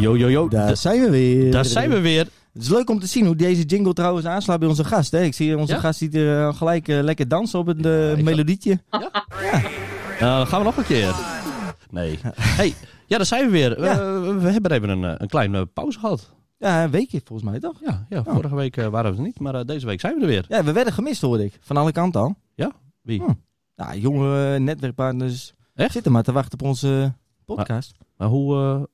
Yo, yo, yo. Daar Da- zijn we weer. daar zijn we weer. Het is leuk om te zien hoe deze jingle trouwens aanslaat bij onze gast. Hè? Ik zie onze Ja? gast die er eh, gelijk eh, lekker dansen op het eh, melodietje. Nou, dan gaan we nog een keer. Nee. Hey, ja, daar zijn we weer. Ja. We hebben even een, een kleine pauze gehad. Ja, een weekje volgens mij toch? Ja, ja Oh. vorige week waren we er niet, maar deze week zijn we er weer. Ja, we werden gemist hoorde ik. Van alle kanten al. Wie? Hm. Ja, jonge netwerkpartners Echt? zitten maar te wachten op onze podcast. Maar hoe,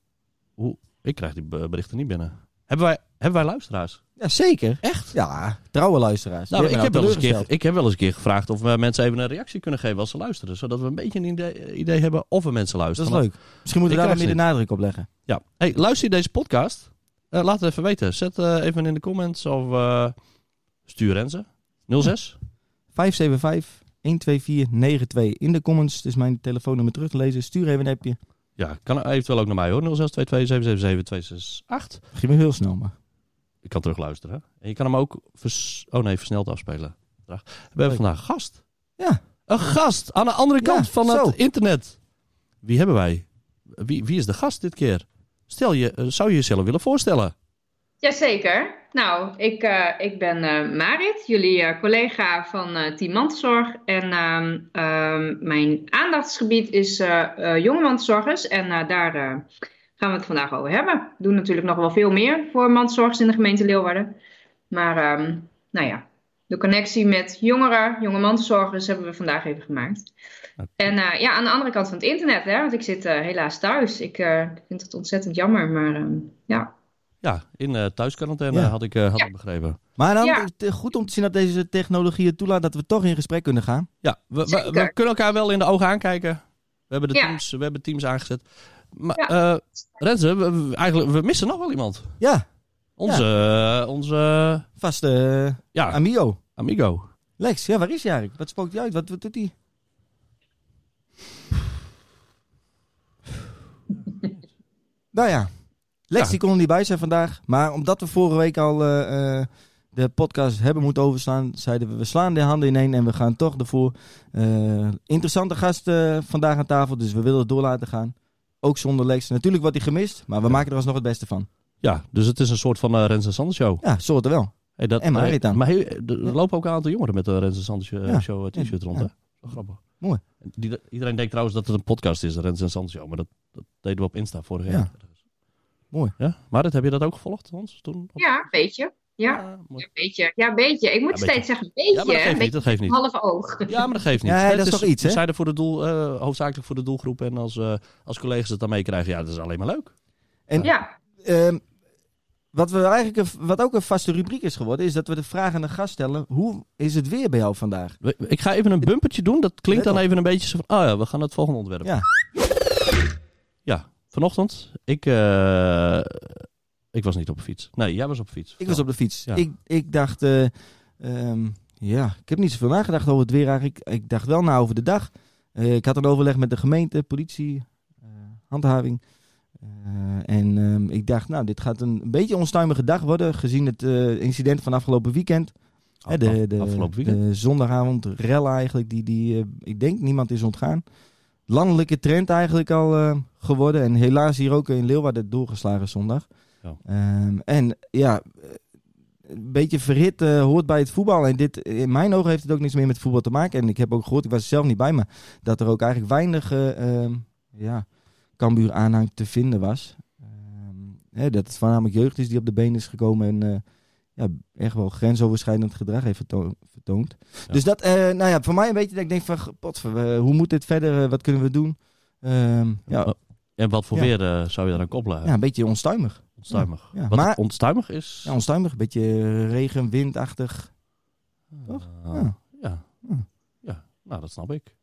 hoe... Ik krijg die be- berichten niet binnen. Hebben wij, hebben wij luisteraars? Ja, zeker. Echt? Ja, trouwe luisteraars. Nou, ik heb, hebben wel eens een keer, ik heb wel eens een keer gevraagd of we mensen even een reactie kunnen geven als ze luisteren. Zodat we een beetje een idee, idee hebben of we mensen Dat luisteren. is leuk. Misschien moeten we Ik daar meer de nadruk op leggen. Ja. Hey, luister je deze podcast? Eh, laat het even weten. Zet eh, even in de comments of eh, stuur Renze. 06? 575 12492. In de comments is mijn telefoonnummer terug te lezen. Stuur even een appje. Ja, kan eventueel ook naar mij hoor. 0622777268. Ging me heel snel, maar. Ik kan terugluisteren. En je kan hem ook vers- oh nee, versneld afspelen. We hebben vandaag een gast. Ja. Een gast aan de andere Ja, kant van zo. het internet. Wie hebben wij? Wie, wie is de gast dit keer? Stel je, eh, zou je jezelf willen voorstellen? Jazeker. Nou, ik, eh, ik ben eh, Marit, jullie eh, collega van Team Mantelzorg. En ehm, ehm, mijn aandachtsgebied is jonge mantelzorgers. En daar gaan we het vandaag over hebben. We doen natuurlijk nog wel veel meer voor mantelzorgers in de gemeente Leeuwarden. Maar ehm, nou ja, de connectie met jongeren, jonge mantelzorgers hebben we vandaag even gemaakt. En ja, aan de andere kant van het internet, hè, want ik zit helaas thuis. Ik vind het ontzettend jammer, maar ja. Ja, in eh thuisquarantaine Ja. had, ik, eh, had Ja. ik begrepen. Maar dan Ja. eh, goed om te zien dat deze technologie het toelaat dat we toch in gesprek kunnen gaan. Ja, we, we, kunnen elkaar wel in de ogen aankijken. We hebben de Ja. teams, we hebben teams aangezet. Maar Ja. eh, Renze, we, we- eigenlijk, we missen nog wel iemand. Ja, Onze, onze vaste ja, amigo. amigo. Lex, ja, waar is hij eigenlijk? Wat spookt hij uit? Wat, wat doet hij? nou ja, Lex die kon er niet bij zijn vandaag. Maar omdat we vorige week al eh, eh, de podcast hebben moeten overslaan, zeiden we we slaan de handen ineen en we gaan toch ervoor. Eh, interessante gast eh, vandaag aan tafel, dus we willen het door laten gaan. Ook zonder Lex. Natuurlijk wordt hij gemist, maar we maken er alsnog het beste van. Ja, dus het is een soort van eh Renze Sanders show. Ja, soorten wel. Hey, dat, En Marit dan. Maar hey, er lopen ook een aantal jongeren met de Renze Sanders eh, Ja. show t-shirt rond. Ja. Hè? Grappig. Mooi. Iedereen denkt trouwens dat het een podcast is, de Renze Sanders show. Maar dat, dat deden we op Insta vorig Ja. jaar. Mooi. Ja? Marit, heb je dat ook gevolgd? Ons, toen? Op- Ja, een beetje. Ja, een beetje. Ja, een beetje. Ik moet Ja, steeds zeggen, beetje. Ja, maar dat geeft Een niet. Dat geeft niet. half oog. Ja, maar dat geeft niet. Ja, dat is toch iets, We hè? zijn er voor de doel, eh, hoofdzakelijk voor de doelgroep. En als, eh, als collega's het dan meekrijgen, ja, dat is alleen maar leuk. En Ja, Ehm, wat, we eigenlijk een- wat ook een vaste rubriek is geworden, is dat we de vraag aan de gast stellen: hoe is het weer bij jou vandaag? We- Ik ga even een bumpertje doen. Dat klinkt Let dan op. even een beetje zo van, oh ja, we gaan naar het volgende onderwerp. Ja. Ja, vanochtend. Ik, eh, ik was niet op de fiets. Nee, jij was op de fiets. Ik was op de fiets. Ja. Ik, ik dacht, eh, ehm, ja, ik heb niet zoveel nagedacht over het weer eigenlijk. Ik dacht wel na over de dag. Eh, ik had een overleg met de gemeente, politie, handhaving. En ehm, ik dacht, nou, dit gaat een, een beetje onstuimige dag worden, gezien het incident van afgelopen weekend. De, de, Afgelopen weekend. de zondagavond rel eigenlijk, die, die ik denk niemand is ontgaan. Landelijke trend eigenlijk al eh, geworden. En helaas hier ook in Leeuwarden doorgeslagen zondag. Ja. Ehm, en ja, eh, een beetje verhit eh, hoort bij het voetbal. En dit, in mijn ogen heeft het ook niks meer met voetbal te maken. En ik heb ook gehoord, ik was er zelf niet bij, maar dat er ook eigenlijk weinig ehm, ja, Cambuur aanhang te vinden was. Ehm, hè, dat het voornamelijk jeugd is die op de been is gekomen en ja, echt wel grensoverschrijdend gedrag heeft verto- vertoond. Ja. Dus dat, eh, nou ja, voor mij een beetje dat ik denk van, potver, hoe moet dit verder, eh, wat kunnen we doen? Ehm, ja, En wat voor Ja. weer eh, zou je eraan koppelen? ja, een beetje onstuimig. Onstuimig. Ja, Wat maar- onstuimig is? Ja, onstuimig, een beetje regen, windachtig. toch? Ja. ja. Ja. Ja, nou dat snap ik.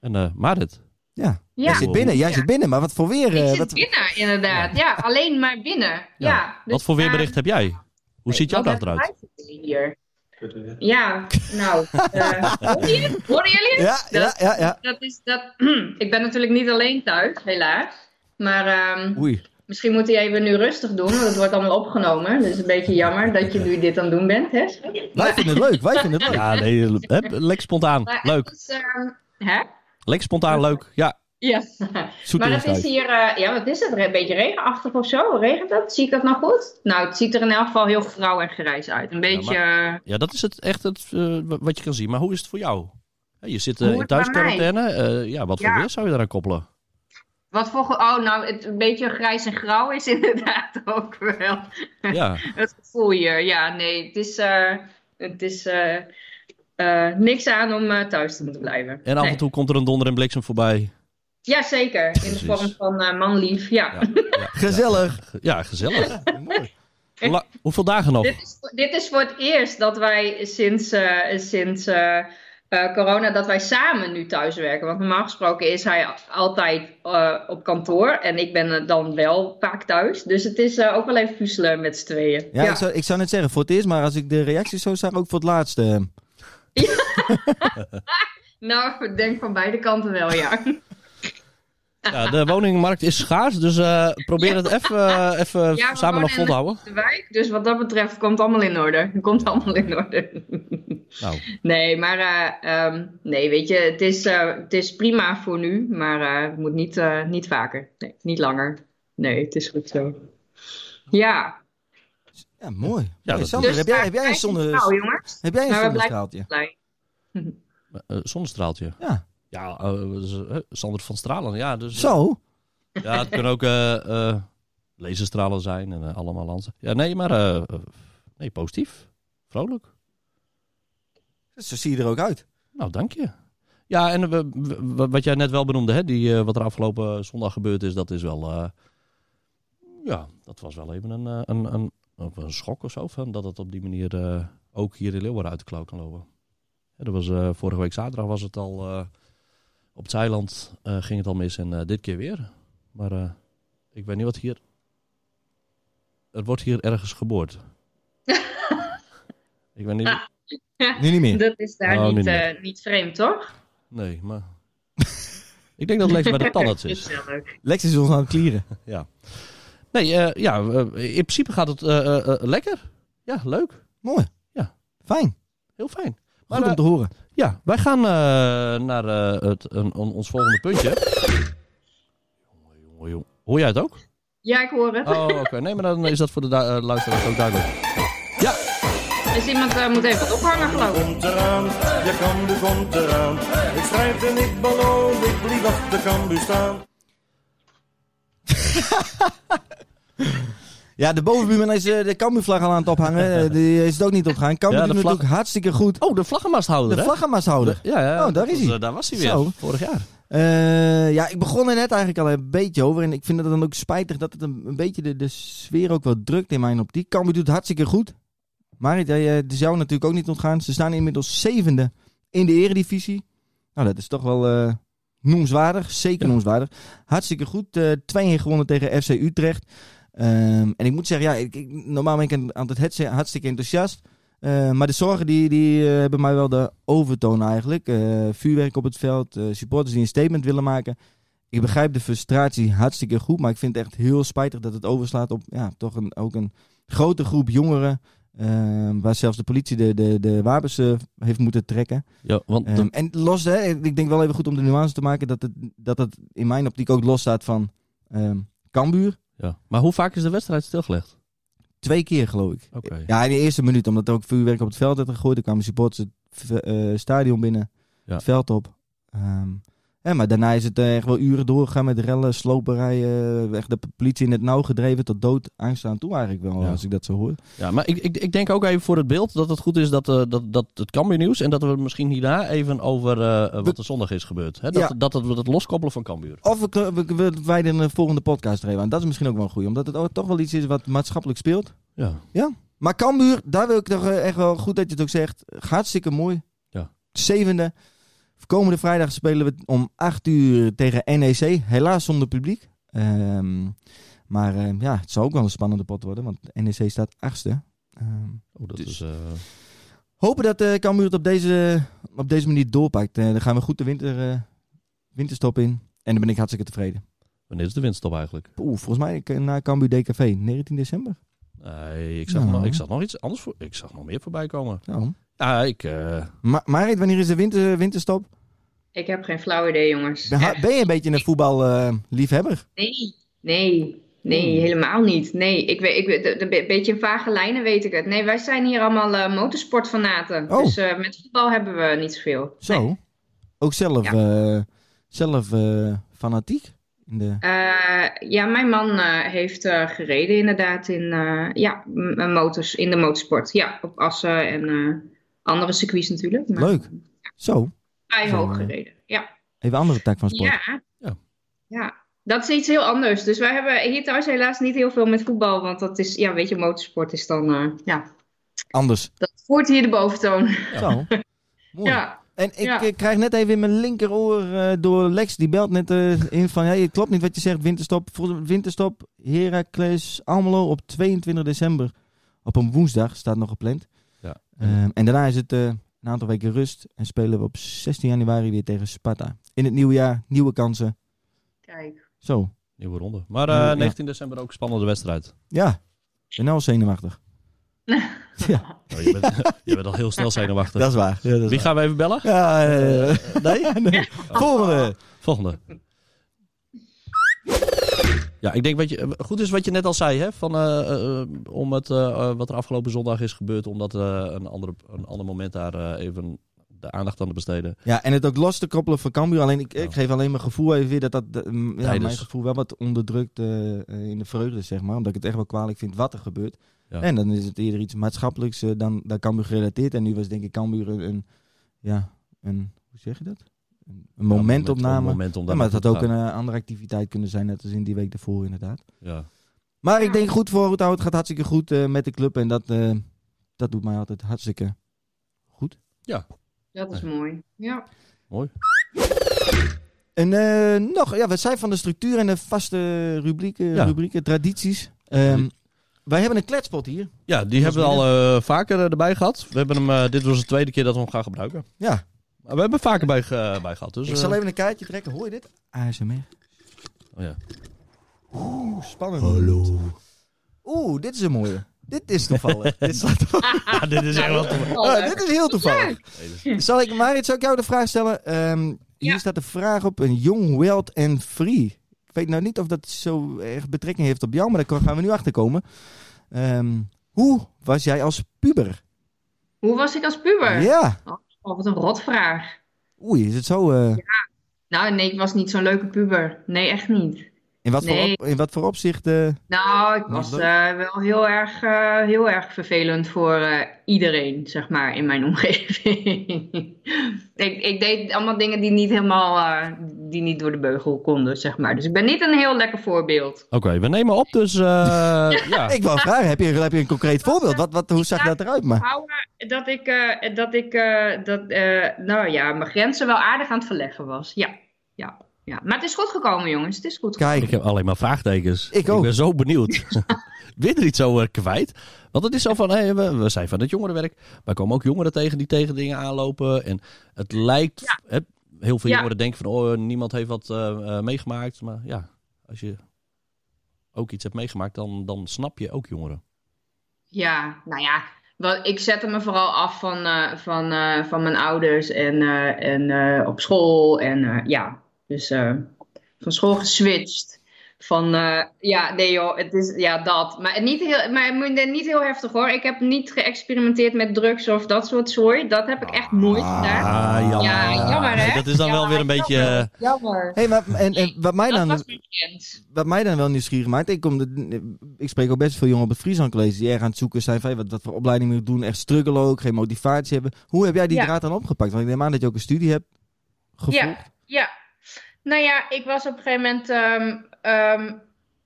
En eh Marit, Ja, ja. jij zit binnen, jij Ja. zit binnen, maar wat voor weer? eh, ik zit wat, binnen inderdaad. Ja, alleen maar binnen. Ja. dus, wat voor weerbericht heb jij? Hoe ziet jouw dag eruit? Hier? Ja, nou, eh horen jullie? Ja, ja, ja, ja. Dat is dat. ik ben natuurlijk niet alleen thuis, helaas. Maar ehm, Oei. misschien moet hij even nu rustig doen, want het wordt allemaal opgenomen. Dus een beetje jammer dat je nu dit aan het doen bent, hè? Wij vinden het leuk, wij vinden het leuk. Ja, nee, lekker spontaan. Maar Leuk. is, ehm, hè? Lekker spontaan, leuk. Ja, Ja, maar het is hier, eh, ja, wat is het? Een beetje regenachtig of zo? Regent het? Zie ik dat nog goed? Nou, het ziet er in elk geval heel grauw en grijs uit. Een beetje, eh, Ja, dat is het echt het, eh, wa- wat je kan zien. Maar hoe is het voor jou? Hè, Je zit eh, Hoe in thuisquarantaine. Eh, ja, wat voor Ja. weer zou je daaraan koppelen? wat voor, oh, nou, het een beetje grijs en grauw is inderdaad ook wel Ja, het gevoel hier. Ja, nee, het is, eh, het is eh, eh, niks aan om eh, thuis te moeten blijven. en af en toe komt er een donder en bliksem voorbij. Ja, zeker. In de vorm van eh, manlief, ja. Ja, ja, Gezellig. ja, gezellig. Mooi. La- hoeveel dagen nog? Dit is, dit is voor het eerst dat wij sinds, eh, sinds eh, corona dat wij samen nu thuiswerken. Want normaal gesproken is hij altijd eh, op kantoor en ik ben dan wel vaak thuis. Dus het is eh, ook wel even puzzelen met z'n tweeën. Ja, Ik, zou, ik zou net zeggen, voor het eerst, maar als ik de reacties zo zag, ook voor het laatste. Nou, ik denk van beide kanten wel, ja. Ja, de woningmarkt is schaars, dus eh, probeer het even, eh, even Ja, we samen nog vol te in houden. De wijk, dus wat dat betreft komt allemaal in orde. Komt allemaal in orde. Nou, Nee, maar eh, ehm, nee, weet je, het is, eh, het is prima voor nu, maar eh, het moet niet, eh, niet vaker. Nee, niet langer. Nee, het is goed zo. Ja, Ja, mooi. Ja, Sander, dus heb jij, daar heb jij een blijf ik zonne, trouw, jongens. heb jij een zonnestraaltje? eh, zonnestraaltje. Ja. Ja, eh, eh, Sander van Stralen. Ja, dus, Zo? ja het kunnen ook eh, eh, laserstralen zijn en eh, allemaal lansen. Ja, nee, maar eh, eh, nee, positief. Vrolijk. Zo zie je er ook uit. Nou, dank je. Ja, en we- we- wat jij net wel benoemde, hè, die, eh, wat er afgelopen zondag gebeurd is, dat is wel. eh, ja, dat was wel even een, eh, een, een, een schok of zo. Van dat het op die manier eh, ook hier in Leeuwarden uit de klauw kan lopen. Ja, dat was, eh, vorige week zaterdag was het al. Op het Zeiland eh, ging het al mis en eh, dit keer weer. Maar eh, ik weet niet wat hier. Er wordt hier ergens geboord. ik weet niet. Nu niet meer. Dat is daar Oh, niet, niet eh, vreemd, toch? Nee, maar. ik denk dat het leven bij de tandarts is. Lex is ons aan het klieren. Ja. Nee, eh, ja, in principe gaat het eh, eh, eh, lekker. Ja, leuk. Mooi. Ja. Fijn. Heel fijn. Goed om te horen. Ja, wij gaan eh, naar eh, het, een, on- ons volgende puntje. Jongen, jongen, jongen. Hoor jij het ook? Ja, ik hoor het. Oh, oké. Nee, maar dan is dat voor de eh, luisteraars ook duidelijk. Ja, Dus iemand eh, moet even wat ophangen, geloof ik. komt eraan, je Cambu komt eraan. Ik strijd en ik beloof, ik blijf achter Cambu staan. Ja, de bovenbuurman is eh, de Cambuur-vlag al aan het ophangen. Eh, die is het ook niet opgegaan. Cambuur Ja, de doet vlag- natuurlijk hartstikke goed. oh, de vlaggenmasthouder, De hè? vlaggenmashouder. Ja, ja. Oh, daar is hij. eh, daar was hij weer, Zo. vorig jaar. Ja, ik begon er net eigenlijk al een beetje over. En ik vind het dan ook spijtig dat het een, een beetje de, de sfeer ook wel drukt in mijn optiek. Cambuur doet het hartstikke goed. Eh, het is jou natuurlijk ook niet ontgaan. Ze staan inmiddels zevende in de eredivisie. Nou, dat is toch wel noemenswaardig. Zeker Ja. Hartstikke goed. eh 2-1 gewonnen tegen FC Utrecht. Ehm, en ik moet zeggen, ja, ik, ik- normaal ben ik hetze- hartstikke enthousiast. Eh, maar de zorgen die, die eh, hebben mij wel de overtoon eigenlijk. Eh, vuurwerk op het veld, eh, supporters die een statement willen maken. Ik begrijp de frustratie hartstikke goed, maar ik vind het echt heel spijtig dat het overslaat op ja, toch een, ook een grote groep jongeren. eh, waar zelfs de politie de, de, de wapens heeft moeten trekken. Ja, want Ehm, en los, hè, ik denk wel even goed om de nuance te maken dat het, dat het in mijn optiek ook los staat van ehm Cambuur. Ja. Maar hoe vaak is de wedstrijd stilgelegd? Twee keer geloof ik. Ja, in de eerste minuut, omdat er ook vuurwerk op het veld werd gegooid. Er kwamen supporters het eh, stadion binnen, Ja. het veld op. Ehm, ja, maar daarna is het eh, echt wel uren doorgegaan met rellen, sloperijen. Echt de politie in het nauw gedreven tot dood angst aan toe eigenlijk wel, Ja. als ik dat zo hoor. Ja, maar ik, ik, ik denk ook even voor het beeld dat het goed is dat, eh, dat, dat het Cambuur nieuws en dat we misschien hierna even over eh, wat er zondag is gebeurd. Hè? Dat, Ja. dat, dat we het loskoppelen van Cambuur. Of we, we, we wijden een volgende podcast er even aan. Dat is misschien ook wel een goeie, omdat het toch wel iets is wat maatschappelijk speelt. Ja. Maar Cambuur, daar wil ik toch eh, echt wel goed dat je het ook zegt. Hartstikke mooi. Ja. Zevende. Komende vrijdag spelen we om 8 uur tegen NEC. Helaas zonder publiek. Ehm, maar eh, ja, het zou ook wel een spannende pot worden, want NEC staat achtste. Ehm, Oh, dat Dus- is, eh, hopen dat uh, Cambuur het op deze, op deze manier doorpakt. Eh, dan gaan we goed de winter, eh, winterstop in. En dan ben ik hartstikke tevreden. wanneer is de winststop eigenlijk? Oeh, volgens mij eh, na Cambuur DKV, 19 december. Nee, ik zag, Nou. nog, ik zag nog iets anders voor. Ik zag nog meer voorbij komen. Nou. Ja, ik. eh, Ma Marit, wanneer is de winter, winterstop? Ik heb geen flauw idee, jongens. Ben, je een beetje een voetballiefhebber? Nee, nee, nee, helemaal niet. Nee, ik weet, ik een beetje in vage lijnen weet ik het. Nee, wij zijn hier allemaal eh, motorsportfanaten. Oh. Dus eh, met voetbal hebben we niet zoveel. Zo. Ook zelf, Ja. eh, zelf eh, fanatiek? In de... Eh, ja, mijn man eh, heeft eh, gereden inderdaad in, eh, ja, motors, in de motorsport. Ja, op Assen en eh, andere circuits natuurlijk. Maar Leuk. Zo. Vrij hoog eh, gereden, ja. Even andere tak van sport. Ja. Ja. ja. Dat is iets heel anders. Dus wij hebben hier thuis helaas niet heel veel met voetbal. Want dat is, ja, weet je, motorsport is dan, eh, ja, Anders. dat voert hier de boventoon. Zo. Mooi. Ja, En ik Ja. eh, krijg net even in mijn linkeroor eh, door Lex, die belt net eh, in van, ja, het klopt niet wat je zegt, winterstop. Winterstop, Heracles Almelo op 22 december. Op een woensdag staat nog gepland. Ehm, en daarna is het eh, een aantal weken rust en spelen we op 16 januari weer tegen Sparta. In het nieuwe jaar, nieuwe kansen. kijk. Zo. Nieuwe ronde. Maar eh, Ja, ja. 19 december ook spannende wedstrijd. Ja, ik ben nou al zenuwachtig. ja, Oh, je, bent, je bent al heel snel zenuwachtig. dat is waar. Ja, dat is Wie waar. gaan we even bellen? Ja, eh, nee? nee. Volgende. Volgende. Ja, ik denk wat je, goed is wat je net al zei, hè? Van, eh, eh, om het, eh, eh, wat er afgelopen zondag is gebeurd, om dat eh, een, andere, een ander moment daar eh, even de aandacht aan te besteden. Ja, en het ook los te koppelen van Cambuur. Alleen ik, ik geef alleen mijn gevoel even weer dat dat mm, ja, mijn gevoel wel wat onderdrukt eh, eh, in de vreugde, zeg maar. Omdat ik het echt wel kwalijk vind wat er gebeurt. Ja. En dan is het eerder iets maatschappelijks eh, dan, dan Cambuur gerelateerd. En nu was denk ik Cambuur een, een ja, een, hoe zeg je dat? Een, momentopname. Een Ja, maar het had ook een eh, andere activiteit kunnen zijn, net als in die week daarvoor inderdaad. Ja. Maar ik Ja. denk goed voor het Het gaat hartstikke goed eh, met de club. En dat, eh, dat doet mij altijd hartstikke goed. Dat is mooi. Ja. Mooi. En eh, nog, ja, we zijn van de structuur en de vaste rubrieken, Ja. rubrieken tradities. Ehm, wij hebben een kletspot hier. Ja, die hebben we al eh, vaker erbij gehad. We hebben hem, eh, dit was de tweede keer dat we hem gaan gebruiken. Ja, Maar we hebben vaker bij, ge- bij gehad. Dus, ik eh, zal even een kaartje trekken. Hoor je dit? ASMR. oh ja. Oeh, spannend. Oeh, dit is een mooie. Dit is toevallig. dit, Ah, is echt wel tof. Ah, dit is heel toevallig. Nee, Zal ik, Marit, zal ik jou de vraag stellen? Ehm, hier Ja. staat de vraag op een jong, wild en free. Ik weet nou niet of dat zo erg betrekking heeft op jou, maar daar gaan we nu achter komen. Ehm, hoe was jij als puber? Hoe was ik als puber? Ja. Oh, wat een rotvraag. Oei, is het zo? eh, Nou, nee, ik was niet zo'n leuke puber. Nee, echt niet. In, wat voor Nee. in wat voor opzicht? eh, Nou, ik was eh, wel heel erg, eh, heel erg vervelend voor eh, iedereen, zeg maar, in mijn omgeving. ik, ik deed allemaal dingen die niet helemaal, eh, die niet door de beugel konden, zeg maar. Dus ik ben niet een heel lekker voorbeeld. Oké, we nemen op, dus eh, ja. Ik wou vragen, heb je, heb je een concreet voorbeeld? Wat, wat, hoe zag dat eruit? Maar? Houden dat ik, eh, dat ik, eh, dat, eh, nou ja, mijn grenzen wel aardig aan het verleggen was. Ja, ja, ja. Maar het is goed gekomen, jongens. Het is goed gekomen. Kijk, Ik heb alleen maar vraagtekens. Ik ook. ben zo benieuwd. Weer er iets zo kwijt. Want het is zo van, hé, we, we zijn van het jongerenwerk. Wij komen ook jongeren tegen die tegen dingen aanlopen. En het lijkt, hè, heel veel Ja. jongeren denken van, oh, niemand heeft wat eh, eh, meegemaakt. Maar ja, als je ook iets hebt meegemaakt, dan, dan snap je ook jongeren. Ja, nou ja, ik zette me vooral af van, eh, van, eh, van mijn ouders en, eh, en eh, op school. En eh, ja, dus eh, van school geswitcht. Van, eh, ja, nee joh, het is, ja, dat. Maar niet heel, maar moet- niet heel heftig hoor. Ik heb niet geëxperimenteerd met drugs of dat soort zooi. Dat heb ik echt nooit gedaan. Ah, jammer. Ja, jammer, hè? Nee, dat is dan wel weer een beetje... jammer. eh, Jammer. hey, maar, en, en wat, mij dan, wat mij dan wel nieuwsgierig maakt, ik, kom de, ik spreek ook best veel jongeren op het Friesland College die erg aan het zoeken zijn van hey, wat, wat voor opleiding moet ik doen, echt struggelen ook, geen motivatie hebben. Hoe heb jij die Ja. draad dan opgepakt? Want ik neem aan dat je ook een studie hebt gevolgd. Ja, ja. Nou ja, ik was op een gegeven moment. ehm, ehm,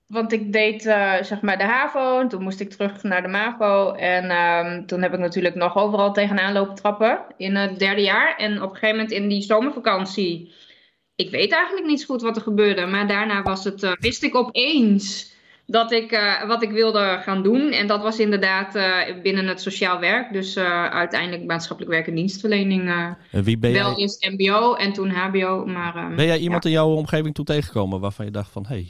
want ik deed eh, zeg maar de HAVO. En toen moest ik terug naar de MAVO. En ehm, toen heb ik natuurlijk nog overal tegenaan lopen trappen. In het derde jaar. En op een gegeven moment in die zomervakantie. Ik weet eigenlijk niet zo goed wat er gebeurde. Maar daarna was het, eh, wist ik opeens dat ik, eh, wat ik wilde gaan doen. En dat was inderdaad eh, binnen het sociaal werk. Dus eh, uiteindelijk maatschappelijk werk en dienstverlening. en wie ben wel jij, eerst MBO en toen HBO, maar. ehm, ben jij iemand in jouw omgeving toe tegengekomen waarvan je dacht van, hé, hey,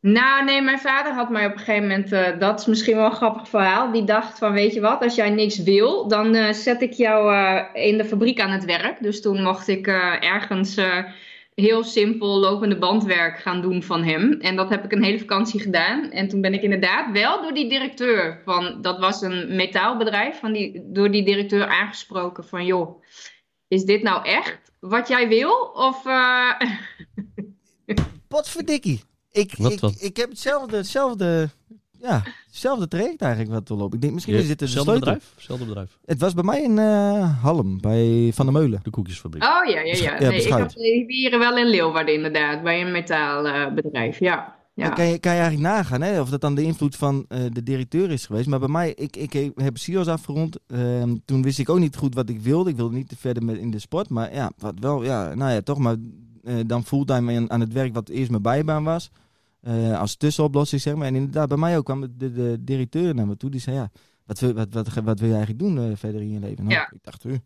Nou, nee, mijn vader had mij op een gegeven moment, dat is misschien wel een grappig verhaal, die dacht van, weet je wat, als jij niks wil, dan zet ik jou in de fabriek aan het werk. Dus toen mocht ik ergens heel simpel lopende bandwerk gaan doen van hem. En dat heb ik een hele vakantie gedaan. En toen ben ik inderdaad wel door die directeur van, dat was een metaalbedrijf, van die, door die directeur aangesproken van, joh, is dit nou echt wat jij wil? Of... eh, Potverdikkie. Ik, Wat- ik, wat? ik heb hetzelfde, hetzelfde, ja, hetzelfde traject eigenlijk wat we lopen. Ik denk, misschien is dit een Hetzelfde bedrijf? Hetzelfde bedrijf. Het was bij mij in eh Halm, bij Van der Meulen. De koekjesfabriek. Oh ja, ja, ja. Ja, Nee, ik had hier wel in Leeuwarden inderdaad, bij een metaalbedrijf. ja. ja. Dan kan je, kan je eigenlijk nagaan hè, of dat dan de invloed van eh, de directeur is geweest. Maar bij mij, ik, ik heb CIO's afgerond. Ehm, toen wist ik ook niet goed wat ik wilde. Ik wilde niet te verder met, in de sport. Maar ja, wat wel, ja, nou ja, toch maar eh, dan fulltime aan, aan het werk wat eerst mijn bijbaan was. Eh, als tussenoplossing, zeg maar. En inderdaad, bij mij ook kwam de, de directeur naar me toe. Die zei, ja, wat wil, wat, wat, wat wil je eigenlijk doen eh, verder in je leven? Nou, Ja. Ik dacht, huh.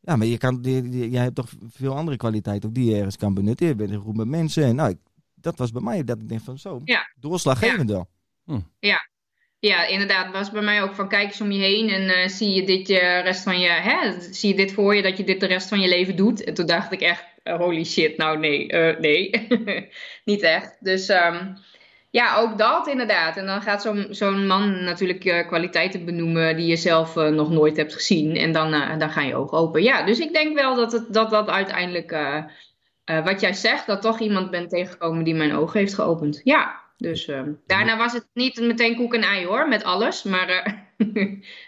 ja, maar je kan, die, die- jij hebt toch veel andere kwaliteiten ook die je ergens kan benutten. Je bent goed met mensen. En nou, ik- dat was bij mij dat ik denk van zo, Ja. doorslaggevend wel. Ja, inderdaad. was bij mij ook van kijk eens om je heen en eh, zie je dit je rest van je, hè, zie je dit voor je dat je dit de rest van je leven doet. En toen dacht ik echt, eh, holy shit, nou nee, eh, nee, niet echt. Dus ehm, ja, ook dat inderdaad. En dan gaat zo'n man natuurlijk eh, kwaliteiten benoemen die je zelf eh, nog nooit hebt gezien. En dan, eh, dan gaan je ogen open. Ja, dus ik denk wel dat het, dat, dat uiteindelijk, eh, eh, wat jij zegt, dat toch iemand bent tegengekomen die mijn ogen heeft geopend. Ja. Dus ehm, daarna was het niet meteen koek en ei hoor, met alles. Maar eh,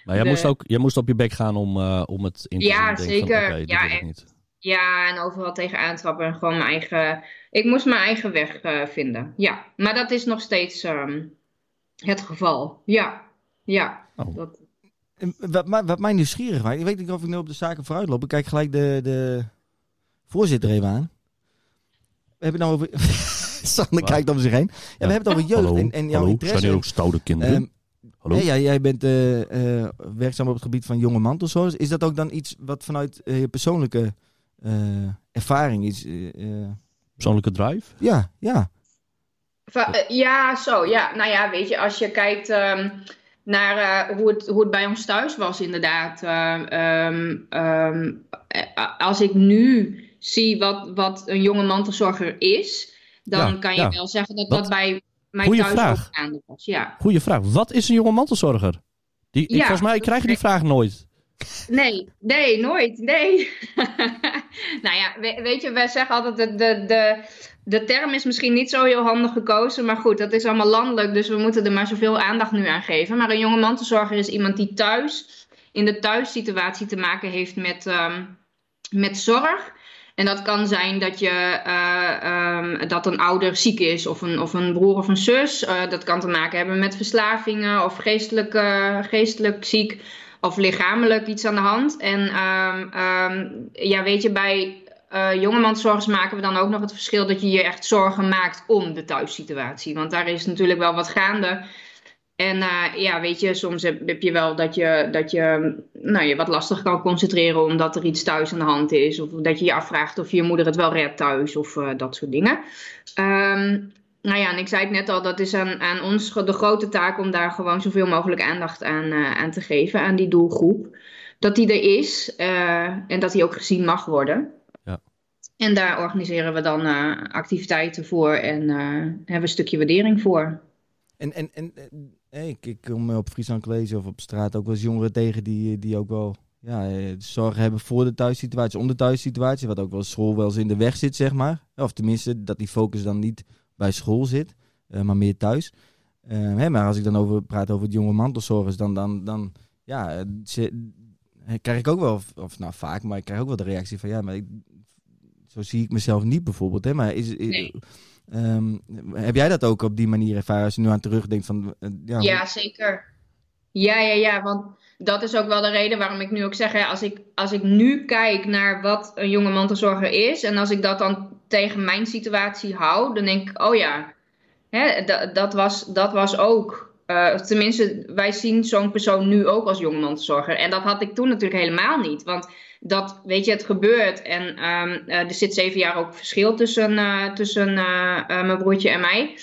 Maar jij, de- moest ook, jij moest op je bek gaan om, eh, om het in te Ja, van, zeker. dit Ja, en- niet. ja, en overal tegenaan trappen en gewoon mijn eigen... Ik moest mijn eigen weg eh, vinden. Ja, maar dat is nog steeds ehm, het geval. Ja, ja. Oh. Dat, En Wat, mij- wat mij nieuwsgierig maakt, ik weet niet of ik nu op de zaken vooruit loop. Ik kijk gelijk de, de voorzitter even aan. We hebben het nou over... Sander kijkt om zich heen. Ja, we hebben het over jeugd Hallo, en, en jouw hallo. interesse. Zijn er ook stoute kinderen? Ehm, hallo? hè, jij, jij bent eh, eh, werkzaam op het gebied van jonge mantelzorgers. Is dat ook dan iets wat vanuit eh, je persoonlijke eh, ervaring is? Persoonlijke drive? ja, ja. Va- ja, zo. Ja, nou ja, weet je, als je kijkt ehm, naar eh, hoe, het, hoe het bij ons thuis was, inderdaad. ehm, ehm, ehm, eh, als ik nu zie wat, wat een jonge mantelzorger is, dan Ja, kan je ja. wel zeggen dat dat bij mij Goeie thuis vraag. ook gaande was. Ja. Goeie vraag. Wat is een jonge mantelzorger? Die, ik, volgens mij krijg je die vraag nooit. Nee, nee, nooit. Nee. nou ja, we- weet je, wij zeggen altijd de, de, de, de term is misschien niet zo heel handig gekozen, maar goed, dat is allemaal landelijk, dus we moeten er maar zoveel aandacht nu aan geven. Maar een jonge mantelzorger is iemand die thuis, in de thuissituatie te maken heeft met, ehm, met zorg. En dat kan zijn dat, je, eh, ehm, dat een ouder ziek is, of een, of een broer of een zus. Eh, dat kan te maken hebben met verslavingen of geestelijk, eh, geestelijk ziek of lichamelijk iets aan de hand. En ehm, ehm, ja, weet je, bij jongemanszorgers maken we dan ook nog het verschil dat je je echt zorgen maakt om de thuissituatie. Want daar is natuurlijk wel wat gaande. En eh, ja, weet je, soms heb, heb je wel dat je, dat je nou, je wat lastig kan concentreren omdat er iets thuis aan de hand is. Of dat je je afvraagt of je moeder het wel redt thuis of eh, dat soort dingen. Ehm, nou ja, en ik zei het net al, dat is aan, aan ons de grote taak om daar gewoon zoveel mogelijk aandacht aan, eh, aan te geven, aan die doelgroep. Dat die er is en dat die ook gezien mag worden. Ja. En daar organiseren we dan activiteiten voor en hebben we een stukje waardering voor. En, en, en ik, ik kom op Friesland College of op straat ook wel eens jongeren tegen die, die ook wel ja, eh, zorgen hebben voor de thuissituatie, om de thuissituatie. Wat ook wel school wel eens in de weg zit, zeg maar. Of tenminste, dat die focus dan niet bij school zit, eh, maar meer thuis. Eh, maar als ik dan over praat over het jonge mantelzorgers, dan, dan, dan ja, ze, krijg ik ook wel, of, nou vaak, maar ik krijg ook wel de reactie van ja, maar ik, zo zie ik mezelf niet bijvoorbeeld. Hè, maar is. Ehm, heb jij dat ook op die manier ervaren als je nu aan terugdenkt van eh, ja, Ja, zeker. Ja, ja, ja, want dat is ook wel de reden waarom ik nu ook zeg, hè, als ik, als ik nu kijk naar wat een jonge mantelzorger is en als ik dat dan tegen mijn situatie hou, dan denk ik, oh ja, hè, dat, dat, was, dat was ook, eh, tenminste, wij zien zo'n persoon nu ook als jonge mantelzorger. En dat had ik toen natuurlijk helemaal niet, want dat, weet je, het gebeurt en ehm, eh, er zit zeven jaar ook verschil tussen, eh, tussen eh, mijn broertje en mij.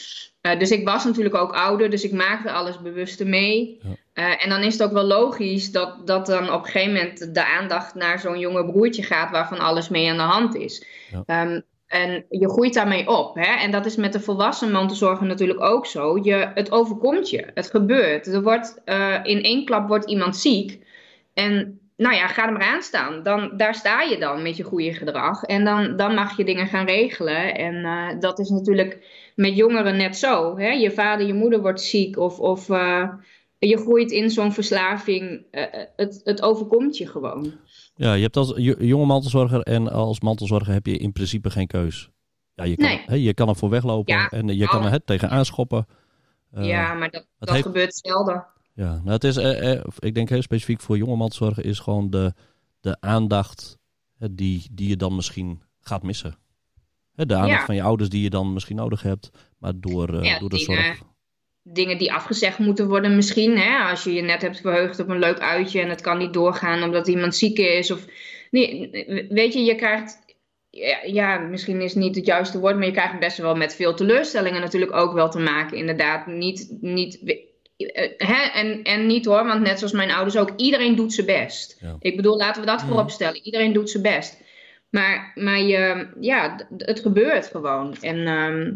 Dus ik was natuurlijk ook ouder, dus ik maakte alles bewuster mee. Ja. En dan is het ook wel logisch dat, dat dan op een gegeven moment de aandacht naar zo'n jonge broertje gaat waarvan alles mee aan de hand is. Ja. Ehm, en je groeit daarmee op. Hè? En dat is met de volwassen mantelzorger natuurlijk ook zo. Je, het overkomt je. Het gebeurt. Er wordt, in één klap wordt iemand ziek. En nou ja, ga er maar aan staan. Dan, daar sta je dan met je goede gedrag. En dan, dan mag je dingen gaan regelen. En eh, dat is natuurlijk met jongeren net zo. Hè? Je vader, je moeder wordt ziek. Of, of eh, je groeit in zo'n verslaving. Eh, het, het overkomt je gewoon. Ja, je hebt als jo- jonge mantelzorger en als mantelzorger heb je in principe geen keus. Ja, je kan, Nee. hè, je kan ervoor weglopen Ja, en je kan er oh. hè, tegenaan schoppen. Eh, ja, maar dat, het dat heeft- gebeurt zelden. Ja, nou, het is, eh, eh, ik denk heel specifiek voor jonge mantelzorger is gewoon de, de aandacht die, die je dan misschien gaat missen. Hè, de aandacht Ja. van je ouders die je dan misschien nodig hebt, maar door, eh, Ja, door de dingen- zorg. dingen die afgezegd moeten worden misschien. Hè? Als je je net hebt verheugd op een leuk uitje en het kan niet doorgaan omdat iemand ziek is. Of, nee, weet je, je krijgt... Ja, ja, misschien is het niet het juiste woord, maar je krijgt best wel met veel teleurstellingen natuurlijk ook wel te maken. Inderdaad, niet... niet eh? En, en niet hoor, want net zoals mijn ouders ook, iedereen doet zijn best. Ja. Ik bedoel, laten we dat Mhm. voorop stellen. Iedereen doet zijn best. Maar, maar je, ja, het gebeurt gewoon. En ehm,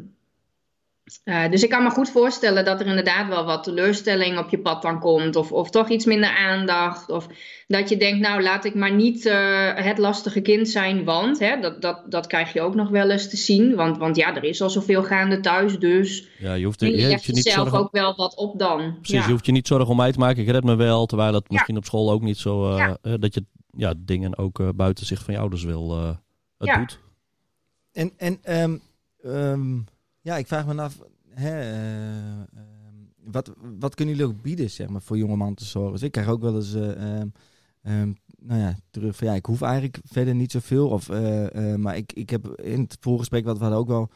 eh, dus ik kan me goed voorstellen dat er inderdaad wel wat teleurstelling op je pad dan komt. Of, of toch iets minder aandacht. Of dat je denkt, nou laat ik maar niet eh, het lastige kind zijn. Want hè, dat, dat, dat krijg je ook nog wel eens te zien. Want, want ja, er is al zoveel gaande thuis. Dus Ja, je hoeft, je je, je, legt je niet zorgen, ook wel wat op dan. precies, Ja. je hoeft je niet zorgen om mij te maken. Ik red me wel, terwijl het Ja. misschien op school ook niet zo... eh, Ja. dat je ja, dingen ook eh, buiten zicht van je ouders wil eh, het Ja. doet. En, en ehm, ehm, ja, ik vraag me af, hè, eh, ehm, wat, wat kunnen jullie ook bieden, zeg maar, voor jonge mantelzorgers? Ik krijg ook wel eens, eh, ehm, ehm, nou ja, terug van ja, ik hoef eigenlijk verder niet zoveel. Of, eh, maar ik, ik heb in het voorgesprek wat we hadden ook wel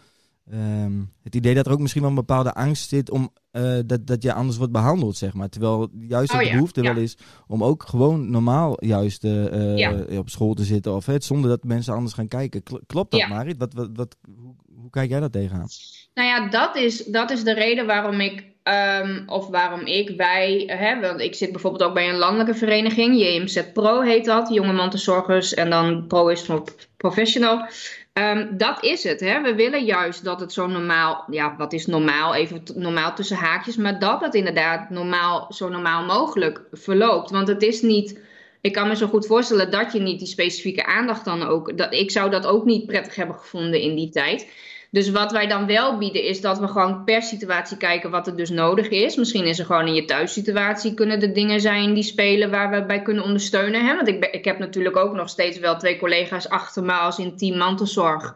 het idee dat er ook misschien wel een bepaalde angst zit om dat, dat je anders wordt behandeld, zeg maar. Terwijl juist Oh de ja, behoefte ja. wel is om ook gewoon normaal juist Ja. op school te zitten of het zonder dat mensen anders gaan kijken. Kl- klopt dat. Marit? Wat, wat, wat, hoe, hoe kijk jij daar tegenaan? Nou ja, dat is, dat is de reden waarom ik, ehm, of waarom ik, wij, hè, want ik zit bijvoorbeeld ook bij een landelijke vereniging, JMZ Pro heet dat, Jonge Mantelzorgers, en dan Pro is voor Professional. Ehm, dat is het, hè. we willen juist dat het zo normaal, ja, wat is normaal, even normaal tussen haakjes, maar dat het inderdaad normaal, zo normaal mogelijk verloopt. Want het is niet, ik kan me zo goed voorstellen dat je niet die specifieke aandacht dan ook, dat, ik zou dat ook niet prettig hebben gevonden in die tijd. Dus wat wij dan wel bieden is dat we gewoon per situatie kijken wat er dus nodig is. Misschien is er gewoon in je thuissituatie kunnen er dingen zijn die spelen waar we bij kunnen ondersteunen. Hè? Want ik, ik heb natuurlijk ook nog steeds wel twee collega's achter me als in team mantelzorg.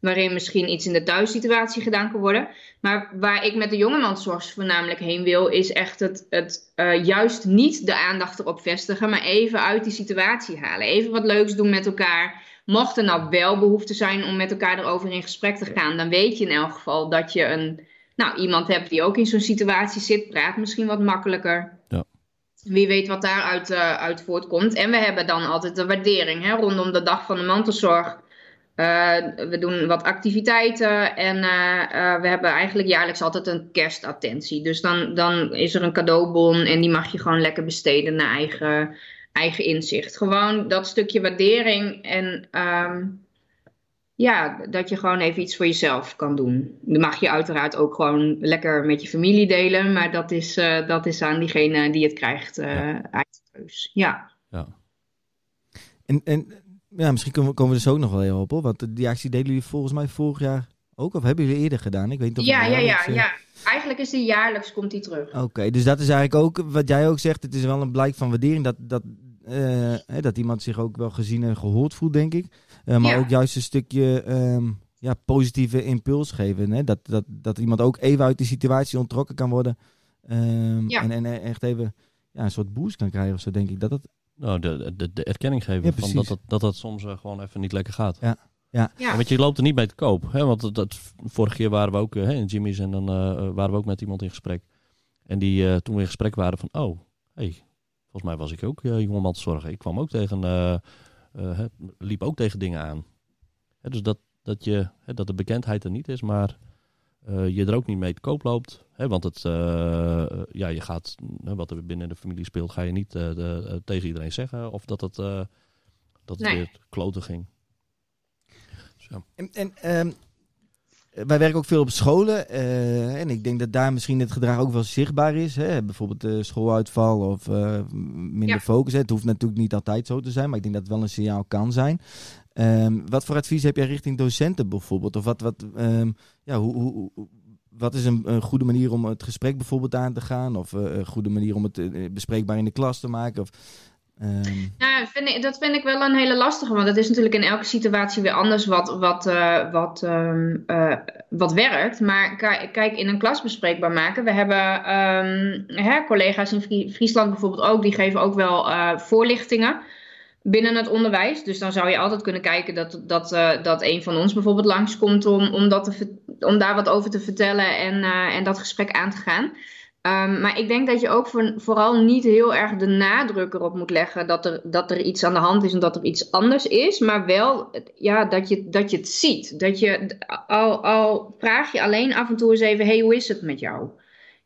Waarin misschien iets in de thuissituatie gedaan kan worden. Maar waar ik met de jonge mantelzorgers voornamelijk heen wil, is echt het, het eh, juist niet de aandacht erop vestigen, maar even uit die situatie halen. Even wat leuks doen met elkaar. Mocht er nou wel behoefte zijn om met elkaar erover in gesprek te gaan, dan weet je in elk geval dat je een, nou, iemand hebt die ook in zo'n situatie zit. Praat misschien wat makkelijker. Ja. Wie weet wat daaruit eh, uit voortkomt. En we hebben dan altijd de waardering hè, rondom de dag van de mantelzorg. Eh, we doen wat activiteiten en eh, we hebben eigenlijk jaarlijks altijd een kerstattentie. Dus dan, dan is er een cadeaubon en die mag je gewoon lekker besteden naar eigen, eigen inzicht. Gewoon dat stukje waardering en ehm, ja, dat je gewoon even iets voor jezelf kan doen. Dan mag je uiteraard ook gewoon lekker met je familie delen, maar dat is, eh, dat is aan diegene die het krijgt eh eigen keus. Ja. En, en ja, misschien komen we, komen we zo ook nog wel heel op, hoor. Want die actie deden jullie volgens mij vorig jaar ook, of hebben jullie eerder gedaan? Ik weet niet of Ja, ja, ja, jaarlijks, eh, ja. Eigenlijk is die jaarlijks komt die terug. Oké, dus dat is eigenlijk ook wat jij ook zegt. Het is wel een blijk van waardering dat, dat, hè, dat iemand zich ook wel gezien en gehoord voelt, denk ik. Eh, maar Ja. ook juist een stukje ehm, ja, positieve impuls geven. Hè? Dat, dat, dat iemand ook even uit die situatie ontrokken kan worden. Ehm, Ja. en, en echt even ja, een soort boost kan krijgen of zo, denk ik. Dat het, Nou, de, de, de erkenning geven Ja, van dat, dat, dat het soms eh, gewoon even niet lekker gaat. Ja. Ja. Want je loopt er niet mee te koop. Hè? Want dat, dat, vorig keer waren we ook eh, hè, in Jimmy's en dan eh, waren we ook met iemand in gesprek. En die eh, toen we in gesprek waren van, oh, hey, volgens mij was ik ook uh, jongeman te zorgen. Ik kwam ook tegen, eh, eh, hè, liep ook tegen dingen aan. Hè, dus dat, dat, je, hè, dat de bekendheid er niet is, maar eh, je er ook niet mee te koop loopt. Hè, want het, eh, ja, je gaat, hè, wat er binnen de familie speelt, ga je niet eh, de, eh, tegen iedereen zeggen. Of dat het, eh, dat het Nee. weer kloten ging. Ja. En, en ehm, wij werken ook veel op scholen. eh, en ik denk dat daar misschien het gedrag ook wel zichtbaar is. Hè? Bijvoorbeeld eh, schooluitval of eh, minder Ja. focus. Hè? Het hoeft natuurlijk niet altijd zo te zijn, maar ik denk dat het wel een signaal kan zijn. Ehm, wat voor advies heb jij richting docenten bijvoorbeeld? Of wat, wat, ehm, ja, hoe, hoe, wat is een, een goede manier om het gesprek bijvoorbeeld aan te gaan? Of een goede manier om het bespreekbaar in de klas te maken? Of, ehm, Vind ik, dat vind ik wel een hele lastige, want het is natuurlijk in elke situatie weer anders wat, wat, eh, wat, ehm, eh, wat werkt. Maar ki- kijk, in een klas bespreekbaar maken. We hebben ehm, hè, collega's in Frie- Friesland bijvoorbeeld ook, die geven ook wel eh, voorlichtingen binnen het onderwijs. Dus dan zou je altijd kunnen kijken dat, dat, dat een van ons bijvoorbeeld langskomt om, om, dat om daar wat over te vertellen en, en dat gesprek aan te gaan. Ehm, maar ik denk dat je ook voor, vooral niet heel erg de nadruk erop moet leggen dat er, dat er iets aan de hand is en dat er iets anders is. Maar wel ja, dat, je, dat je het ziet. Dat je, al, al vraag je alleen af en toe eens even: hey, hoe is het met jou?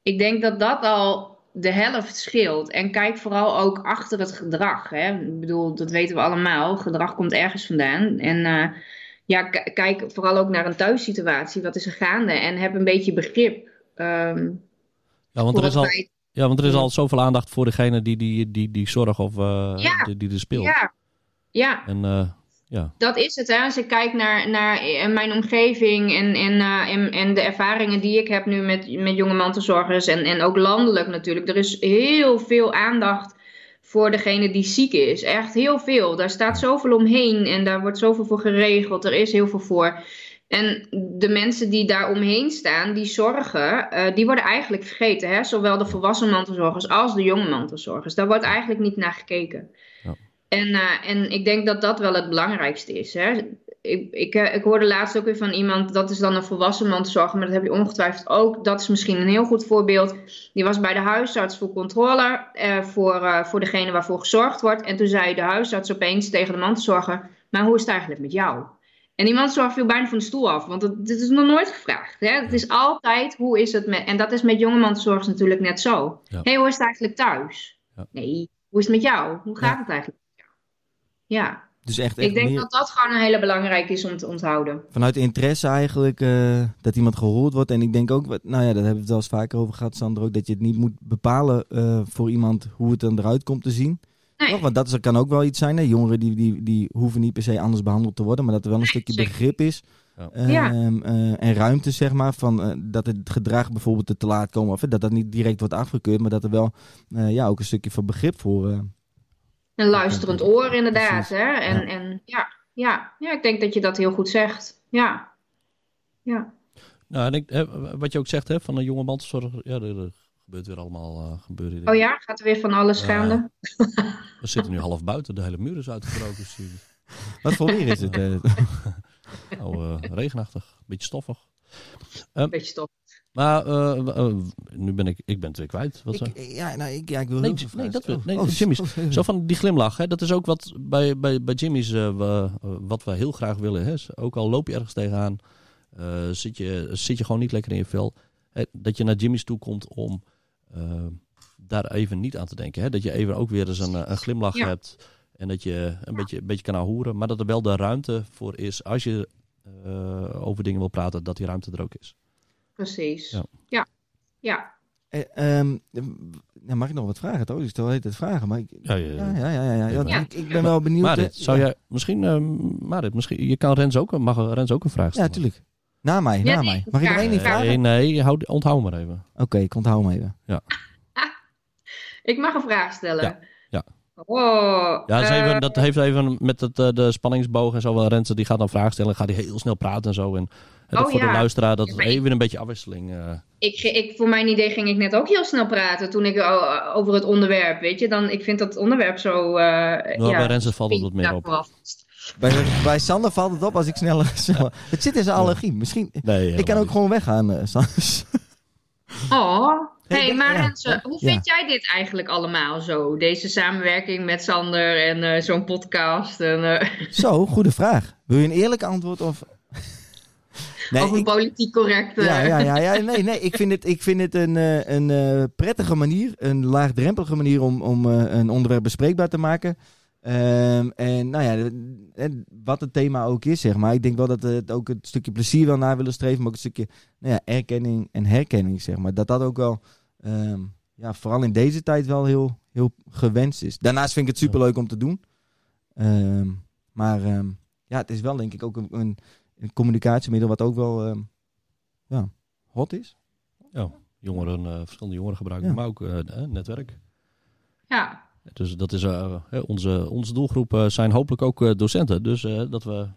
Ik denk dat dat al de helft scheelt. En kijk vooral ook achter het gedrag. Hè? Ik bedoel, dat weten we allemaal. Gedrag komt ergens vandaan. En eh, ja, kijk vooral ook naar een thuissituatie. Wat is er gaande? En heb een beetje begrip. ehm, Ja, want er is al, ja, want er is al zoveel aandacht voor degene die, die, die, die zorg of eh, Ja. die, die er speelt. Ja, ja. En eh, ja, Dat is het. Hè. Als ik kijk naar, naar eh, mijn omgeving en, en, en, en de ervaringen die ik heb nu met, met jonge mantelzorgers en, en ook landelijk natuurlijk. Er is heel veel aandacht voor degene die ziek is. Echt heel veel. Daar staat zoveel omheen en daar wordt zoveel voor geregeld. Er is heel veel voor. En de mensen die daar omheen staan, die zorgen, eh, die worden eigenlijk vergeten. Hè? Zowel de volwassen mantelzorgers als de jonge mantelzorgers. Daar wordt eigenlijk niet naar gekeken. Ja. En, eh, en ik denk dat dat wel het belangrijkste is. Hè? Ik, ik, eh, ik hoorde laatst ook weer van iemand, dat is dan een volwassen mantelzorger, maar dat heb je ongetwijfeld ook. Dat is misschien een heel goed voorbeeld. Die was bij de huisarts voor controle, voor, voor degene waarvoor gezorgd wordt. En toen zei de huisarts opeens tegen de mantelzorger, maar hoe is het eigenlijk met jou? En die mantelzorger viel bijna van de stoel af, want dat, dit is nog nooit gevraagd. Hè? Het is altijd, hoe is het met... En dat is met jonge mantelzorgers natuurlijk net zo. Ja. hey, hoe is het eigenlijk thuis? Ja. Nee, hoe is het met jou? Hoe gaat Ja. het eigenlijk met jou? Ja. dus echt, echt Ik denk meer- dat dat gewoon een hele belangrijke is om te onthouden. vanuit interesse eigenlijk eh, dat iemand gehoord wordt. En ik denk ook, wat- nou ja, daar hebben we het wel eens vaker over gehad, Sander, ook dat je het niet moet bepalen eh, voor iemand hoe het dan eruit komt te zien. Nee. Want dat is, kan ook wel iets zijn. Hè? Jongeren die, die, die hoeven niet per se anders behandeld te worden, maar dat er wel een stukje begrip is. Ja. Ehm, Ja. eh, en ruimte, zeg maar, van eh, dat het gedrag bijvoorbeeld te, te laat komen, of eh, dat dat niet direct wordt afgekeurd, maar dat er wel eh, ja, ook een stukje van begrip voor. eh, Een luisterend oor inderdaad. Precies. Hè? En, Ja. En, ja, ja, ja, ik denk dat je dat heel goed zegt. Ja. Ja. Nou, en ik, wat je ook zegt hè, van een jonge mantelzorger, ja, er gebeurt weer allemaal uh, gebeuren. hier. Oh ja, gaat er weer van alles Ja. gaande? We zitten nu half buiten, de hele muur is uitgebroken. wat voor weer is het? eh? Nou, eh, regenachtig, beetje stoffig. Beetje stop. Maar eh, eh, nu ben ik, ik ben het weer kwijt. Wat, ik, ja, nou, ik, ja, ik wil Nee, nee, dat wil- Oh, nee, Jimmy's. oh, oh, Zo van die glimlach, hè, dat is ook wat bij, bij, bij Jimmy's, eh, eh, wat we heel graag willen. Hè. Ook al loop je ergens tegenaan, eh, zit, je, zit je gewoon niet lekker in je vel. Hè, dat je naar Jimmy's toe komt om eh, daar even niet aan te denken. Hè. Dat je even ook weer eens een, eh, een glimlach Ja. hebt. En dat je een, beetje, een beetje kan ahoeren. Maar dat er wel de ruimte voor is als je eh, over dingen wil praten, dat die ruimte er ook is. Precies. Ja. Ja. ja. Eh, ehm, nou, mag ik nog wat vragen? Toch? Ik stel hele tijd vragen, maar ik, Ja, ja, ja, ja, ja, ja, ja, Ja. Ik, ik ben wel benieuwd. Marit, zou ja. jij misschien, eh, Marit, misschien, je kan Rens ook, mag Rens ook een vraag Ja, stellen? tuurlijk. Na mij, Ja, na nee, mij. Mag ik één ding vraag- vragen? Nee, nee, houd, onthoud maar even. Oké, ik onthoud hem even. Ik mag een vraag stellen. Ja, ja. Oh, Ja, dat, eh, even, dat heeft even met het, eh, de spanningsboog en zo. wel. Renze die gaat dan vragen stellen, gaat hij heel snel praten en zo. En, en Oh, voor de ja. luisteraar, dat Ja, is ik- even een beetje afwisseling. eh. ik, ge- ik, voor mijn idee ging ik net ook heel snel praten toen ik eh, over het onderwerp, weet je. Dan, ik vind dat onderwerp zo... eh nou, ja, bij Renze valt het wat meer op. Bij, bij Sander valt het op als ik sneller... sneller- Het zit in zijn allergie. Misschien... Nee, Ik kan ook gewoon weggaan, Sander. Oh, hey, maar Renze, hoe ja. vind jij dit eigenlijk allemaal zo? Deze samenwerking met Sander en eh, zo'n podcast. En, eh, Zo, goede vraag. Wil je een eerlijk antwoord of... Nee, of een ik- politiek correct... eh, Ja, ja, ja, ja. Nee, nee. Ik vind het, ik vind het een, eh, een eh, prettige manier, een laagdrempelige manier om, om eh, een onderwerp bespreekbaar te maken. Ehm, en nou ja, en wat het thema ook is, zeg maar. Ik denk wel dat we het ook een stukje plezier wel naar willen streven, maar ook een stukje nou ja, erkenning en herkenning, zeg maar. Dat dat ook wel, ehm, ja, vooral in deze tijd wel heel, heel gewenst is. Daarnaast vind ik het superleuk om te doen. Ehm, maar ehm, ja, het is wel denk ik ook een, een, een communicatiemiddel wat ook wel ehm, ja, hot is. Jongeren, eh, verschillende jongeren gebruiken, Ja. maar ook eh, eh, netwerk. ja. Dus dat is eh, hè, onze, onze doelgroep eh, zijn hopelijk ook eh, docenten. Dus eh, dat we,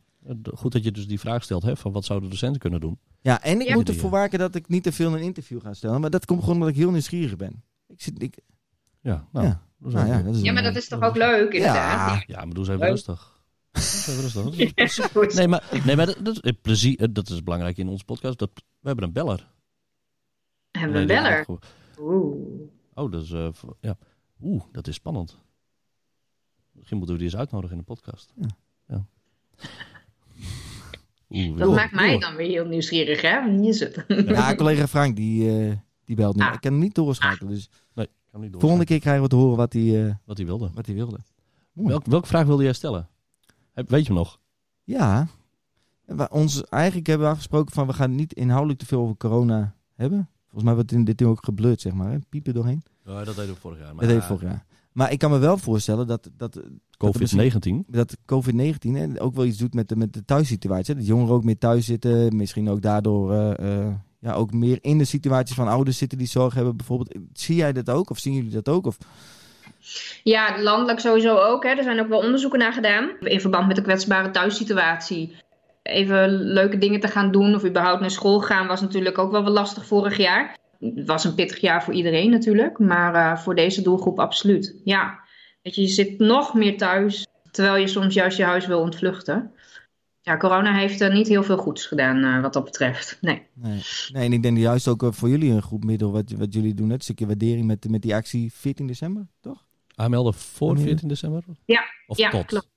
goed dat je dus die vraag stelt, hè, van wat zouden docenten kunnen doen? Ja, en ik Ja. moet ervoor waken dat ik niet te veel een interview ga stellen. Maar dat komt gewoon omdat ik heel nieuwsgierig ben. Ik zit, ik, Ja, nou, ja, nou ja, dat is ja, maar dat is toch ook leuk, inderdaad. Ja, Ja, maar doe eens even Leuk. rustig. Even rustig. Is-. Nee, maar, nee, maar dat, dat, is plezier, dat is belangrijk in onze podcast. Dat, we hebben een beller. Hebben we een beller? Oeh. Oh, dat is, eh, ja. Oeh, dat is spannend. Misschien moeten we die eens uitnodigen in de podcast. Ja. Ja. Oeh, Dat oeh, maakt mij dan weer heel nieuwsgierig, hè? Wie is het? ja, collega Frank die, eh, die belt nu. Ah. Ik kan hem niet doorschakelen. Dus Nee, ik kan niet door. volgende keer krijgen we te horen wat hij, eh, Wat hij wilde. wat hij wilde. Welk, welke vraag wilde jij stellen? Heb, weet je hem nog? Ja. We- Ons, eigenlijk hebben we afgesproken van we gaan niet inhoudelijk te veel over corona hebben. Volgens mij wordt in dit ding ook geblurred, zeg maar. Hè? Piepen doorheen. Ja, dat deden we vorig jaar. Maar Dat deed ik vorig jaar. Maar ik kan me wel voorstellen dat, dat, COVID-19. dat COVID-19 hè, ook wel iets doet met de, met de thuissituatie. hè. Dat jongeren ook meer thuis zitten. Misschien ook daardoor eh, eh, ja, ook meer in de situatie van ouders zitten die zorg hebben. Bijvoorbeeld, zie jij dat ook? Of zien jullie dat ook? Of, Ja, landelijk sowieso ook. Hè. Er zijn ook wel onderzoeken naar gedaan. In verband met de kwetsbare thuissituatie. Even leuke dingen te gaan doen of überhaupt naar school gaan was natuurlijk ook wel wel lastig vorig jaar. Het was een pittig jaar voor iedereen natuurlijk. Maar eh, voor deze doelgroep absoluut. Ja, Weet je, je zit nog meer thuis. Terwijl je soms juist je huis wil ontvluchten. Ja, corona heeft er niet heel veel goeds gedaan eh, wat dat betreft. Nee. nee. nee, en ik denk juist ook voor jullie een goed middel wat, wat jullie doen. Net een stukje waardering met, met die actie 14 december, toch? Aanmelden voor Wanneer? 14 december? Ja, Of ja, tot? klopt.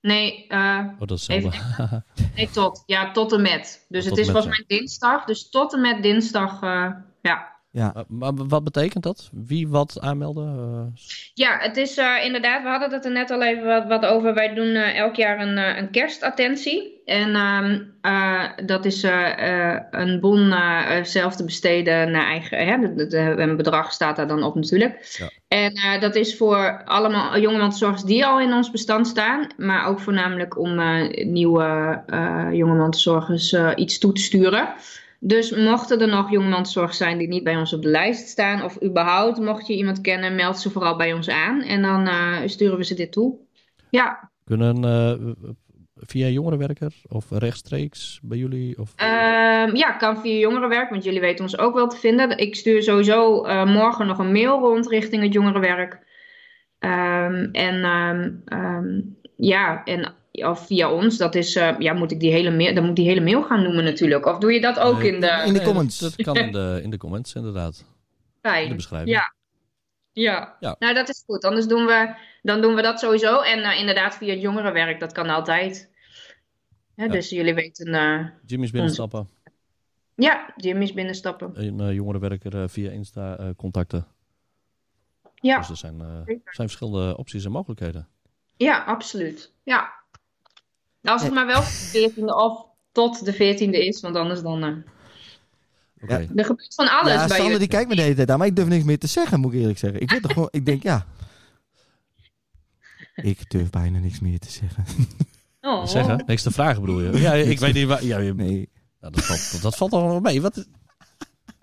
Nee, eh, Oh, dat is nee, tot. Ja, tot en met. Dus Tot het is volgens mij dinsdag. Dus tot en met dinsdag, eh, ja. Ja, Maar, maar wat betekent dat? Wie wat aanmelden? Eh, Ja, het is eh, inderdaad, we hadden het er net al even wat, wat over. Wij doen eh, elk jaar een, eh, een kerstattentie. En ehm, eh, dat is eh, eh, een bon eh, zelf te besteden naar eigen. Hè, de- de- de- een bedrag staat daar dan op natuurlijk. Ja. En eh, dat is voor allemaal jongemantelzorgers die al in ons bestand staan. Maar ook voornamelijk om eh, nieuwe eh jongemantelzorgers eh, iets toe te sturen. Dus mochten er nog jongemantelzorgers zijn die niet bij ons op de lijst staan, of überhaupt, mocht je iemand kennen, meld ze vooral bij ons aan en dan eh, sturen we ze dit toe. Ja, kunnen eh, via jongerenwerker of rechtstreeks bij jullie? Of, Ehm, ja, kan via jongerenwerk, want jullie weten ons ook wel te vinden. Ik stuur sowieso eh, morgen nog een mail rond richting het jongerenwerk. Ehm, en ehm, ja, en of via ons, dat is, eh, ja, moet ik die hele mail, dan moet ik die hele mail gaan noemen natuurlijk. Of doe je dat ook Nee, in de in de Nee, comments. Dat, dat kan in de, in de comments inderdaad. In de beschrijving. Ja. Ja. Ja. nou dat is goed. Anders doen we, dan doen we dat sowieso. En eh, inderdaad via het jongerenwerk, dat kan altijd. Hè, Ja. Dus jullie weten, eh, Jimmy's binnenstappen. ja, Jimmy's binnenstappen. Een eh, jongerenwerker eh, via Insta eh, contacten. Ja, Dus er zijn, eh, zijn verschillende opties en mogelijkheden. ja, absoluut. Ja. Als het maar wel de 14e of tot de 14e is, want anders dan... Oké. Ja. er gebeurt van alles ja bij Sander die kijkt me de hele tijd aan, maar ik durf niks meer te zeggen, moet ik eerlijk zeggen. Ik, word toch gewoon, ik denk, ja. Ik durf bijna niks meer te zeggen. Oh. Zeggen? Niks te vragen bedoel je? Ja, ik weet niet waar... Ja, je- Nee. nou, dat, valt, dat valt toch wel mee. Wat,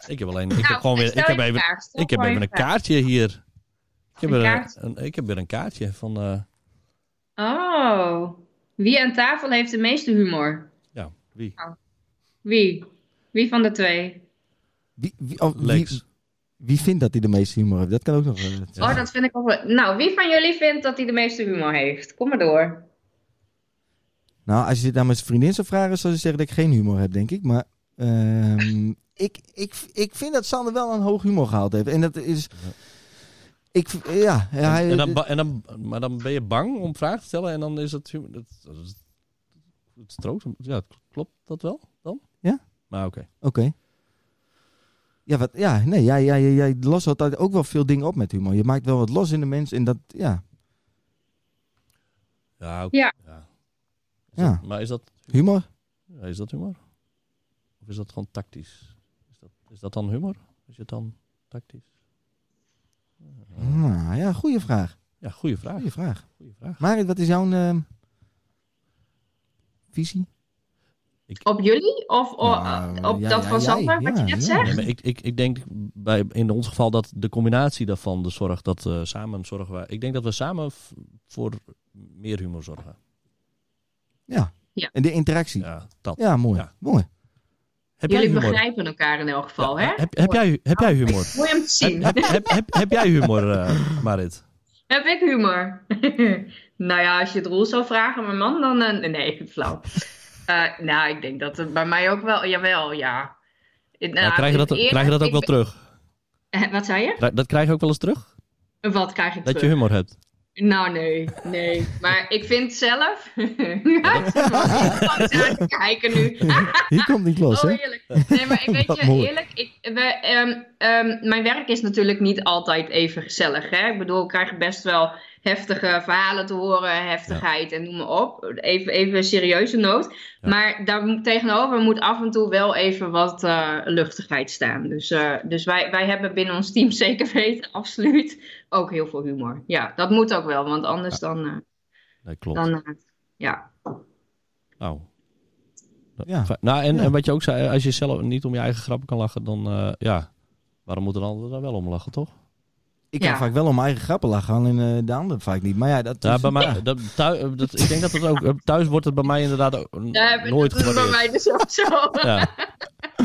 ik heb alleen... Ik Nou, heb gewoon weer... Ik heb even, ik heb even een kaartje hier. Ik heb, Een weer kaart? een, ik heb weer een kaartje van... eh, Oh. Wie aan tafel heeft de meeste humor? ja, wie? Wie? Wie van de twee? Wie, wie, oh, wie, Lex. wie vindt dat hij de meeste humor heeft? Dat kan ook nog. Ja. Oh, dat vind ik ook wel... Nou, wie van jullie vindt dat hij de meeste humor heeft? Kom maar door. Nou, als je dit aan mijn vriendin zou vragen, zou ze zeggen dat ik geen humor heb, denk ik. Maar ehm, ik, ik, ik vind dat Sander wel een hoog humor gehaald heeft. En dat is... Ik, ja, ja, hij, en dan, en dan, maar dan ben je bang om vragen te stellen en dan is het... hu- Dat, dat is, het strookt. Ja, klopt dat wel dan? Maar oké. Oké. Ja, wat, ja, nee, jij, jij, jij, lost altijd ook wel veel dingen op met humor. Je maakt wel wat los in de mens en dat, ja, Ja, Ja. ja. Is Ja. dat- maar is dat, humor. ja, is dat humor? Of is dat gewoon tactisch? Is dat, is dat dan humor? Is het dan tactisch? Nou ja, goede vraag. Ja, goede vraag. Goede vraag. Goeie vraag. Marit, wat is jouw ehm, visie? Op jullie? Of Nou, op ja, dat ja, van Sander, wat je net ja. Nee, zegt? maar ik, ik, ik denk bij, in ons geval dat de combinatie daarvan, de zorg dat eh, samen zorgen we. Ik denk dat we samen voor meer humor zorgen. Ja. Ja. En de interactie. Ja, Ja, dat. mooi. Ja. Mooi. Heb Jullie begrijpen elkaar in elk geval, Ja, hè? Heb, heb, jij, heb jij humor? Mooi om te zien. heb, heb, heb, jij humor, eh, Marit? Heb ik humor? nou ja, als je het Roel zou vragen, mijn man, dan... eh, nee, flauw. Eh, nou, ik denk dat het bij mij ook wel... Jawel, ja. Nou, Ja, krijg, je dat, krijg je dat ook ik wel terug? Wat zei je? Dat krijg je ook wel eens terug? Wat krijg ik Dat je terug? humor hebt? Nou, nee, nee. Maar ik vind zelf... te kijken nu. Hier komt niet los, Oh, hè? heerlijk. Nee, maar ik weet je, eerlijk, ik, we, ehm, ehm, mijn werk is natuurlijk niet altijd even gezellig. Hè? Ik bedoel, ik krijg best wel heftige verhalen te horen, heftigheid en noem maar op. Even, even een serieuze noot. Ja. Maar daar moet- tegenover moet af en toe wel even wat eh, luchtigheid staan. Dus, eh, dus wij, wij hebben binnen ons team zeker weten, absoluut, ook heel veel humor. Ja, dat moet ook wel, want anders dan, eh, Nee, klopt. dan ja. Nou. Ja. Nou, en, Ja. en wat je ook zei, als je zelf niet om je eigen grappen kan lachen, dan eh, ja, waarom moet een ander daar wel om lachen, toch? Ik kan Ja. vaak wel om mijn eigen grappen lachen, alleen eh, de ander vaak niet. Maar ja, dat Ja, is... bij mij, dat, thuis, dat, ik denk dat het ook, eh, thuis wordt het bij mij inderdaad ook Ja, nooit dat is bij mij dus ook zo. Ja.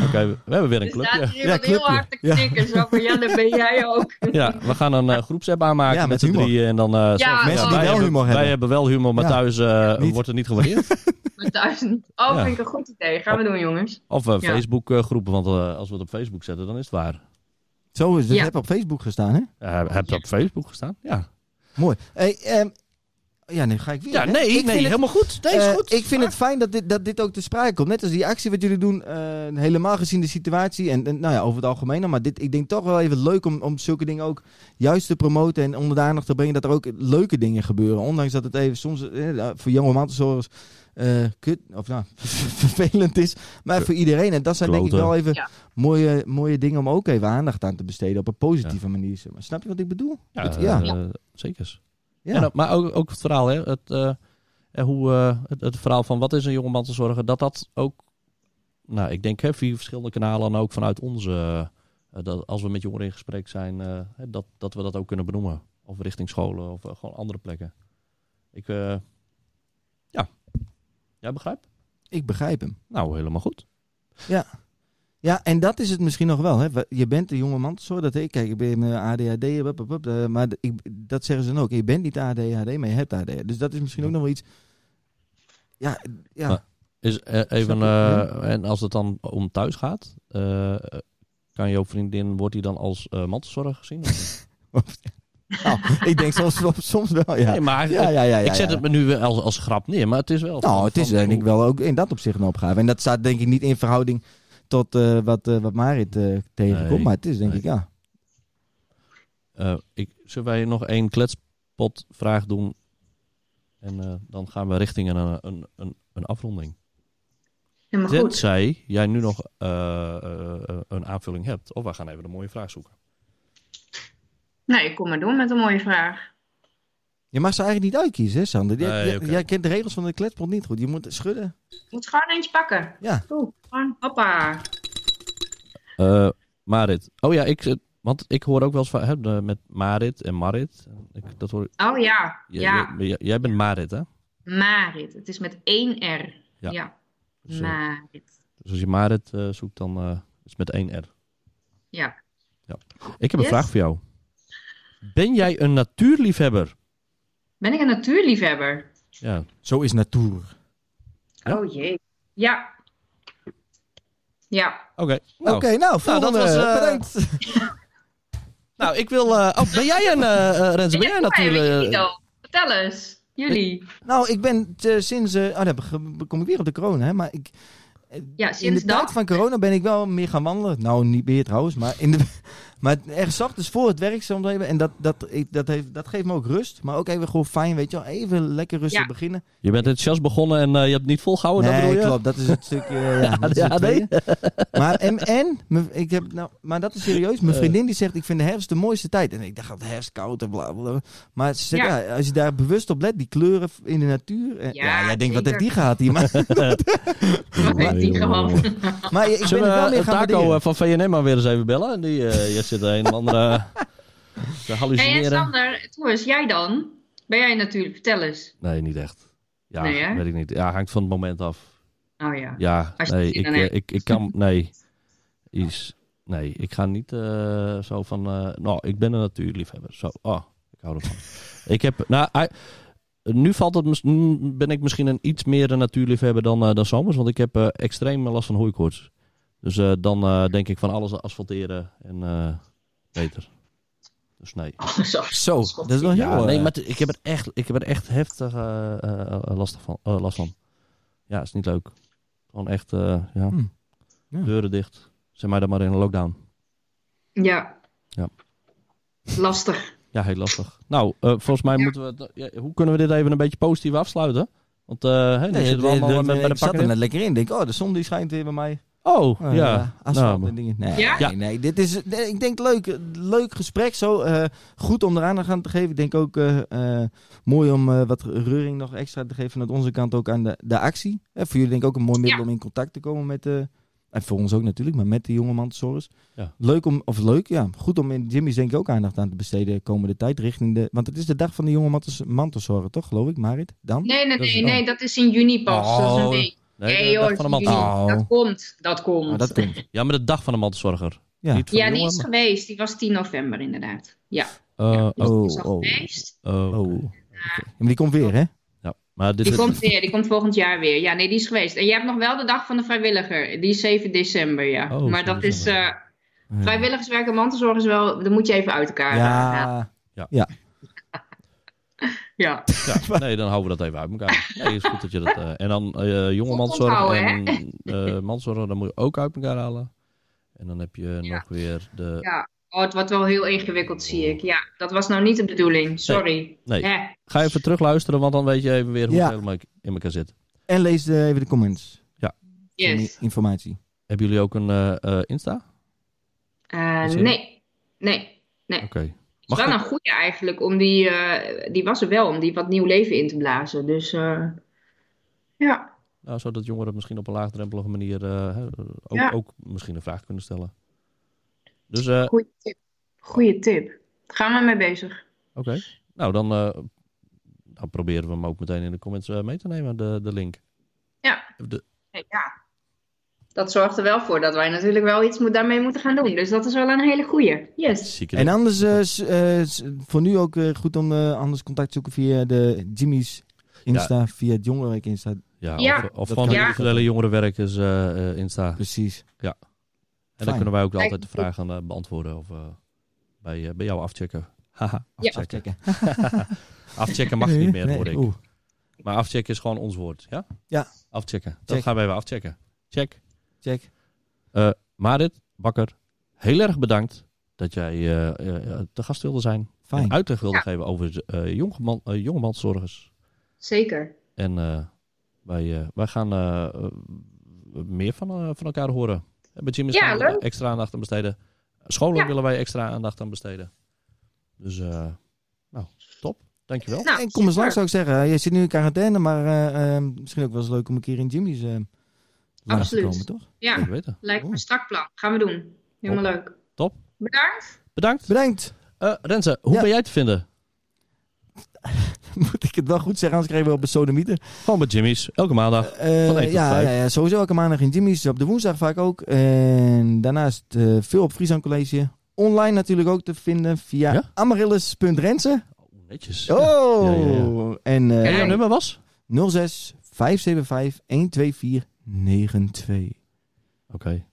Oké, we hebben weer een Er staat hier iemand heel hard te Ja. knikken. Zo van, ja, dat ben jij ook. Ja, we gaan een eh, groepsapp aanmaken Ja, met met z'n drieën. En dan, eh, Ja, Mensen die wij wel hebben, humor Wij hebben. hebben wel humor, maar Ja. thuis eh, wordt het niet gewaardeerd. Maar thuis niet. Oh, Ja. vind ik een goed idee. Gaan we doen, jongens. Of eh, Ja. Facebook eh, groepen, want eh, als we het op Facebook zetten, dan is het waar. Zo is het. Ja. heb op Facebook gestaan, hè? Ja, heb je op Facebook gestaan? Ja. Mooi. Hey, ehm, ja, nu ga ik weer. Ja, hè? nee, Ik nee, vind het- helemaal goed. Is Eh, goed. ik vind het fijn dat dit, dat dit ook te sprake komt. Net als die actie wat jullie doen, eh, helemaal gezien de situatie. En, en nou ja, over het algemeen. dan, Maar dit, ik denk toch wel even leuk om, om zulke dingen ook juist te promoten. En onder de aandacht te brengen dat er ook leuke dingen gebeuren. Ondanks dat het even soms voor jonge mantelzorgers eh kut, of nou, vervelend is. Maar voor iedereen. En dat zijn denk ik wel even Ja. Mooie, mooie dingen om ook even aandacht aan te besteden. Op een positieve manier. maar. Snap je wat ik bedoel? Ja, Het- eh, ja. eh, zeker. Ja. En, ook- maar ook, ook het verhaal, hè? Het, eh, eh, hoe, eh, het, het verhaal van wat is een jongeman te zorgen, dat dat ook, nou, ik denk hè, via verschillende kanalen en ook vanuit onze, eh, dat als we met jongeren in gesprek zijn, eh, dat, dat we dat ook kunnen benoemen. Of richting scholen of eh, gewoon andere plekken. Ik, eh, ja. Jij begrijpt? Ik begrijp hem. Nou, helemaal goed. Ja, en dat is het misschien nog wel. Hè. Je bent een jonge man, zo dat ik. Kijk, ik ben eh, ADHD, eh, maar ik, dat zeggen ze dan ook. Je bent niet ADHD, maar je hebt ADHD. Dus dat is misschien ook nog wel iets. Ja, ja. Maar- Is eh, even, en als het dan om thuis gaat, eh, kan jouw vriendin, wordt die dan als eh mantelzorger gezien? nou, ik denk soms, soms, wel, ja. Nee, maar ja, ja, ja, ja, ik zet ja. het me nu als, als grap neer, maar het is wel. Nou, van- het is denk ik wel ook in dat opzicht een opgave. En dat staat denk ik niet in verhouding tot eh, wat, eh, wat Marit eh, tegenkomt. Nee, maar het is denk nee. ik, ja. Eh, ik, zullen wij nog één kletspotvraag doen? En eh, dan gaan we richting een, een, een, een afronding. Helemaal goed. Tenzij jij nu nog eh, eh, een aanvulling hebt. Of wij gaan even een mooie vraag zoeken. Nee, kom maar doen met een mooie vraag. Je mag ze eigenlijk niet uitkiezen, hè, Sander? Jij- Nee, jij, kent de regels van de kletspot niet goed. Je moet schudden. Je moet gewoon eentje pakken. Ja. Oeh, gewoon, hoppa. Eh, Marit. Oh ja, ik, eh, want ik hoor ook wel eens van, hè, met Marit en Marit. Ik, dat hoor, Oh ja, jij, ja. jij, jij bent Marit, hè? Marit. Het is met één R. Ja. Ja. Dus, eh, Marit. Dus als je Marit eh, zoekt, dan eh, is het met één R. Ja. Ik heb een Yes? vraag voor jou. Ben jij een natuurliefhebber? Ben ik een natuurliefhebber? Ja. Zo is natuur. Ja? Oh jee. Ja. Ja. Oké. Nou, Oké, nou, volgende. dat was, eh, Bedankt. nou, ik wil... eh, oh, ben jij een... eh eh, Renze, ben jij een natuurlijk... Vertel eens. Jullie. Nou, ik ben sinds... eh, oh, dan kom ik weer op de corona, hè. Maar ik, Ja, in de sinds tijd dat. van corona ben ik wel meer gaan wandelen. Nou, niet meer trouwens, maar, in de, maar echt 's ochtends voor het werk soms even. En dat, dat, ik, dat, heeft, dat geeft me ook rust. Maar ook even gewoon fijn, weet je wel. Even lekker rustig Ja. beginnen. Je bent enthousiast begonnen en eh, je hebt niet volgehouden, dat bedoel je? klopt. Dat is het stukje. ja, dat is ja, het nee. tweede. Maar, en, ik heb, nou, maar dat is serieus. Mijn Eh. vriendin die zegt, ik vind de herfst de mooiste tijd. En ik dacht, het herfst koud en bla bla. bla. Maar ze zegt, ja. Ja. als je daar bewust op let, die kleuren in de natuur. en- Ja, Ja, jij denkt, wat heeft die gehad hier? Maar, Wat heeft die gehad? maar ik ben Zullen het wel we meer gaan Taco eh, van VNM maar weer eens even bellen? Die, eh zit een en ander eh, te Hey, en hallucineren. Sander, Thomas, jij dan? Ben jij natuurlijk, vertel eens. nee, niet echt. Ja, Nee, weet ik niet. Ja, hangt van het moment af. Oh ja. Ja, nee, ik, eh, hebt. ik, ik kan... Nee. Is, nee, ik ga niet eh, zo van... eh, nou, ik ben een natuurliefhebber. Zo, oh, ik hou ervan. ik heb... Nou, hij- nu valt het, mis- nu ben ik misschien een iets meer een natuurliefhebber dan, dan zomers. Want ik heb extreem last van hooikoorts. Dus eh, dan eh, denk ik van alles asfalteren en eh, beter. Dus nee. Zo. Dat is wel heel... Ja, nee, maar ik heb er echt, ik heb er echt heftig eh, eh, eh, last, van, eh, last van. Ja, is niet leuk. Gewoon echt, eh, ja, hm. Ja. deuren dicht. Zeg maar dan maar in een lockdown. Ja. Ja. Lastig. Ja, heel lastig. Nou, eh, volgens mij moeten we, ja, hoe kunnen we dit even een beetje positief afsluiten? Want eh hè, nu Nee, zitten we allemaal de- met, met ik de zat pakken er in. net lekker in. Ik denk, oh, de zon die schijnt weer bij mij. Oh, Eh, ja. asfalt Nou, en dingen. Nee, Ja? nee, nee, dit is, nee, ik denk leuk, leuk gesprek zo. eh, goed om er aandacht aan te geven. Ik denk ook eh, eh, mooi om eh, wat reuring nog extra te geven vanuit onze kant ook aan de, de actie. Voor jullie denk ik ook een mooi middel Ja. om in contact te komen met de... En voor ons ook natuurlijk, maar met de jonge mantelzorgers. Ja. Leuk om, of leuk, ja. Goed om in Jimmy's denk ik ook aandacht aan te besteden de komende tijd richting de... Want het is de dag van de jonge mantels, mantelzorger, toch geloof ik, Marit? Dan? Nee, nee, Dat is- nee, oh. nee, dat is in juni pas. dat is een Oh. week. Nee, Nee, de joh, dag van de. Oh. Dat komt, dat komt. Maar dat komt. Ja, maar de dag van de mantelzorger. Ja. Niet van Ja, die is geweest. Die was 10 november inderdaad. Ja, ja Eh, dus oh, die is al oh. geweest. oh, Oh. Ja, maar die komt weer, hè? Ja, maar dit Die is- komt weer, die komt volgend jaar weer. Ja, nee, die is geweest. En je hebt nog wel de dag van de vrijwilliger. Die is 7 december, ja. Oh, maar dat 7 is... eh vrijwilligerswerk en mantelzorg is wel... Dat moet je even uit elkaar halen. Ja, Ja. Ja, nee, dan houden we dat even uit elkaar. Nee, is goed dat je dat... eh, en dan eh jonge onthouden, en eh mantelzorg, dan moet je ook uit elkaar halen. En dan heb je Ja. nog weer de... ja. Oh, het wordt wel heel ingewikkeld, zie ik. Ja, dat was nou niet de bedoeling. Sorry. Nee. Ga even terug luisteren, want dan weet je even weer hoe Ja. het helemaal in elkaar zit. En lees even de comments. Voor Yes. meer informatie. Hebben jullie ook een eh, eh, Insta? Nee. Nee. Nee. Oké. Mag is wel ik- een goede eigenlijk, om die, eh, die was er wel, om die wat nieuw leven in te blazen. Dus eh, ja, Nou, zodat jongeren misschien op een laagdrempelige manier eh, ook, Ja. ook misschien een vraag kunnen stellen. Dus, oké. goede tip. Goeie tip. Gaan we mee bezig. Nou, dan, dan proberen we hem ook meteen in de comments mee te nemen, de, de link. Ja. De, ja. Dat zorgt er wel voor dat wij natuurlijk wel iets moet, daarmee moeten gaan doen. Dus dat is wel een hele goeie. Yes. En anders, eh, eh, s- voor nu ook eh, goed om eh, anders contact te zoeken via de Jimmy's Insta, via het Jongerenwerk Insta. Ja, Ja. of, of van kan de jongerenwerkers eh, eh, Insta. Precies. En dan kunnen wij ook altijd de me vragen beantwoorden of eh, bij, bij jou afchecken. Haha, Ja. afchecken. Checken. Afchecken mag niet meer, Nee, hoor ik. oeh. Maar afchecken is gewoon ons woord, ja? Ja. Afchecken. Dat Check. gaan wij even afchecken. Check. Check. Marit, Bakker, heel erg bedankt dat jij eh, eh, te gast wilde zijn. Fijn. En uitleg wilde Ja. geven over uh, jongeman, uh, jongemanszorgers. Zeker. En eh, wij, eh, wij gaan eh, eh, meer van, eh, van elkaar horen. En Bij Jim is Ja, gaan we leuk. extra aandacht aan besteden. Scholen Ja. willen wij extra aandacht aan besteden. Dus, eh, nou, top. Dankjewel. Nou, en kom eens langs zou ik zeggen. Je zit nu in quarantaine, maar eh, eh, misschien ook wel eens leuk om een keer in Jimmy's eh Absoluut. komen, toch? Ja, weten. lijkt me een strak plan. Gaan we doen. Helemaal leuk. Top. Bedankt. Bedankt. Bedankt. Eh Renze, hoe Ja. ben jij te vinden? Moet ik het wel goed zeggen, anders krijgen we op de sodemieter. Gewoon bij Jimmy's. Elke maandag. Tot ja, vijf. ja, ja, sowieso elke maandag in Jimmy's. Op de woensdag vaak ook. En daarnaast eh, veel op Friesland College. Online natuurlijk ook te vinden via Ja? amaryllis.rensen. Oh, netjes. Oh! Ja, ja, En En eh, jouw nummer was? 06 575 124 92. Oké.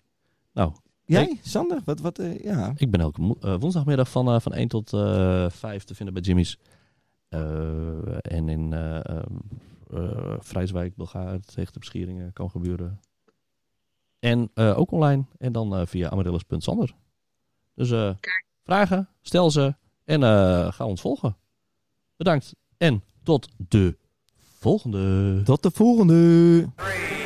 Nou, Jij, Sander? Wat, wat, eh, ja. ik ben elke eh, woensdagmiddag van, eh, van 1 tot eh 5 te vinden bij Jimmy's. Eh, en in eh eh, eh, Vrijswijk, Belgaard, tegen de beschieringen kan gebeuren. En eh, ook online. En dan eh, via amaryllis.sander. Dus eh, vragen, stel ze en eh, ga ons volgen. Bedankt en tot de volgende. Tot de volgende. Three,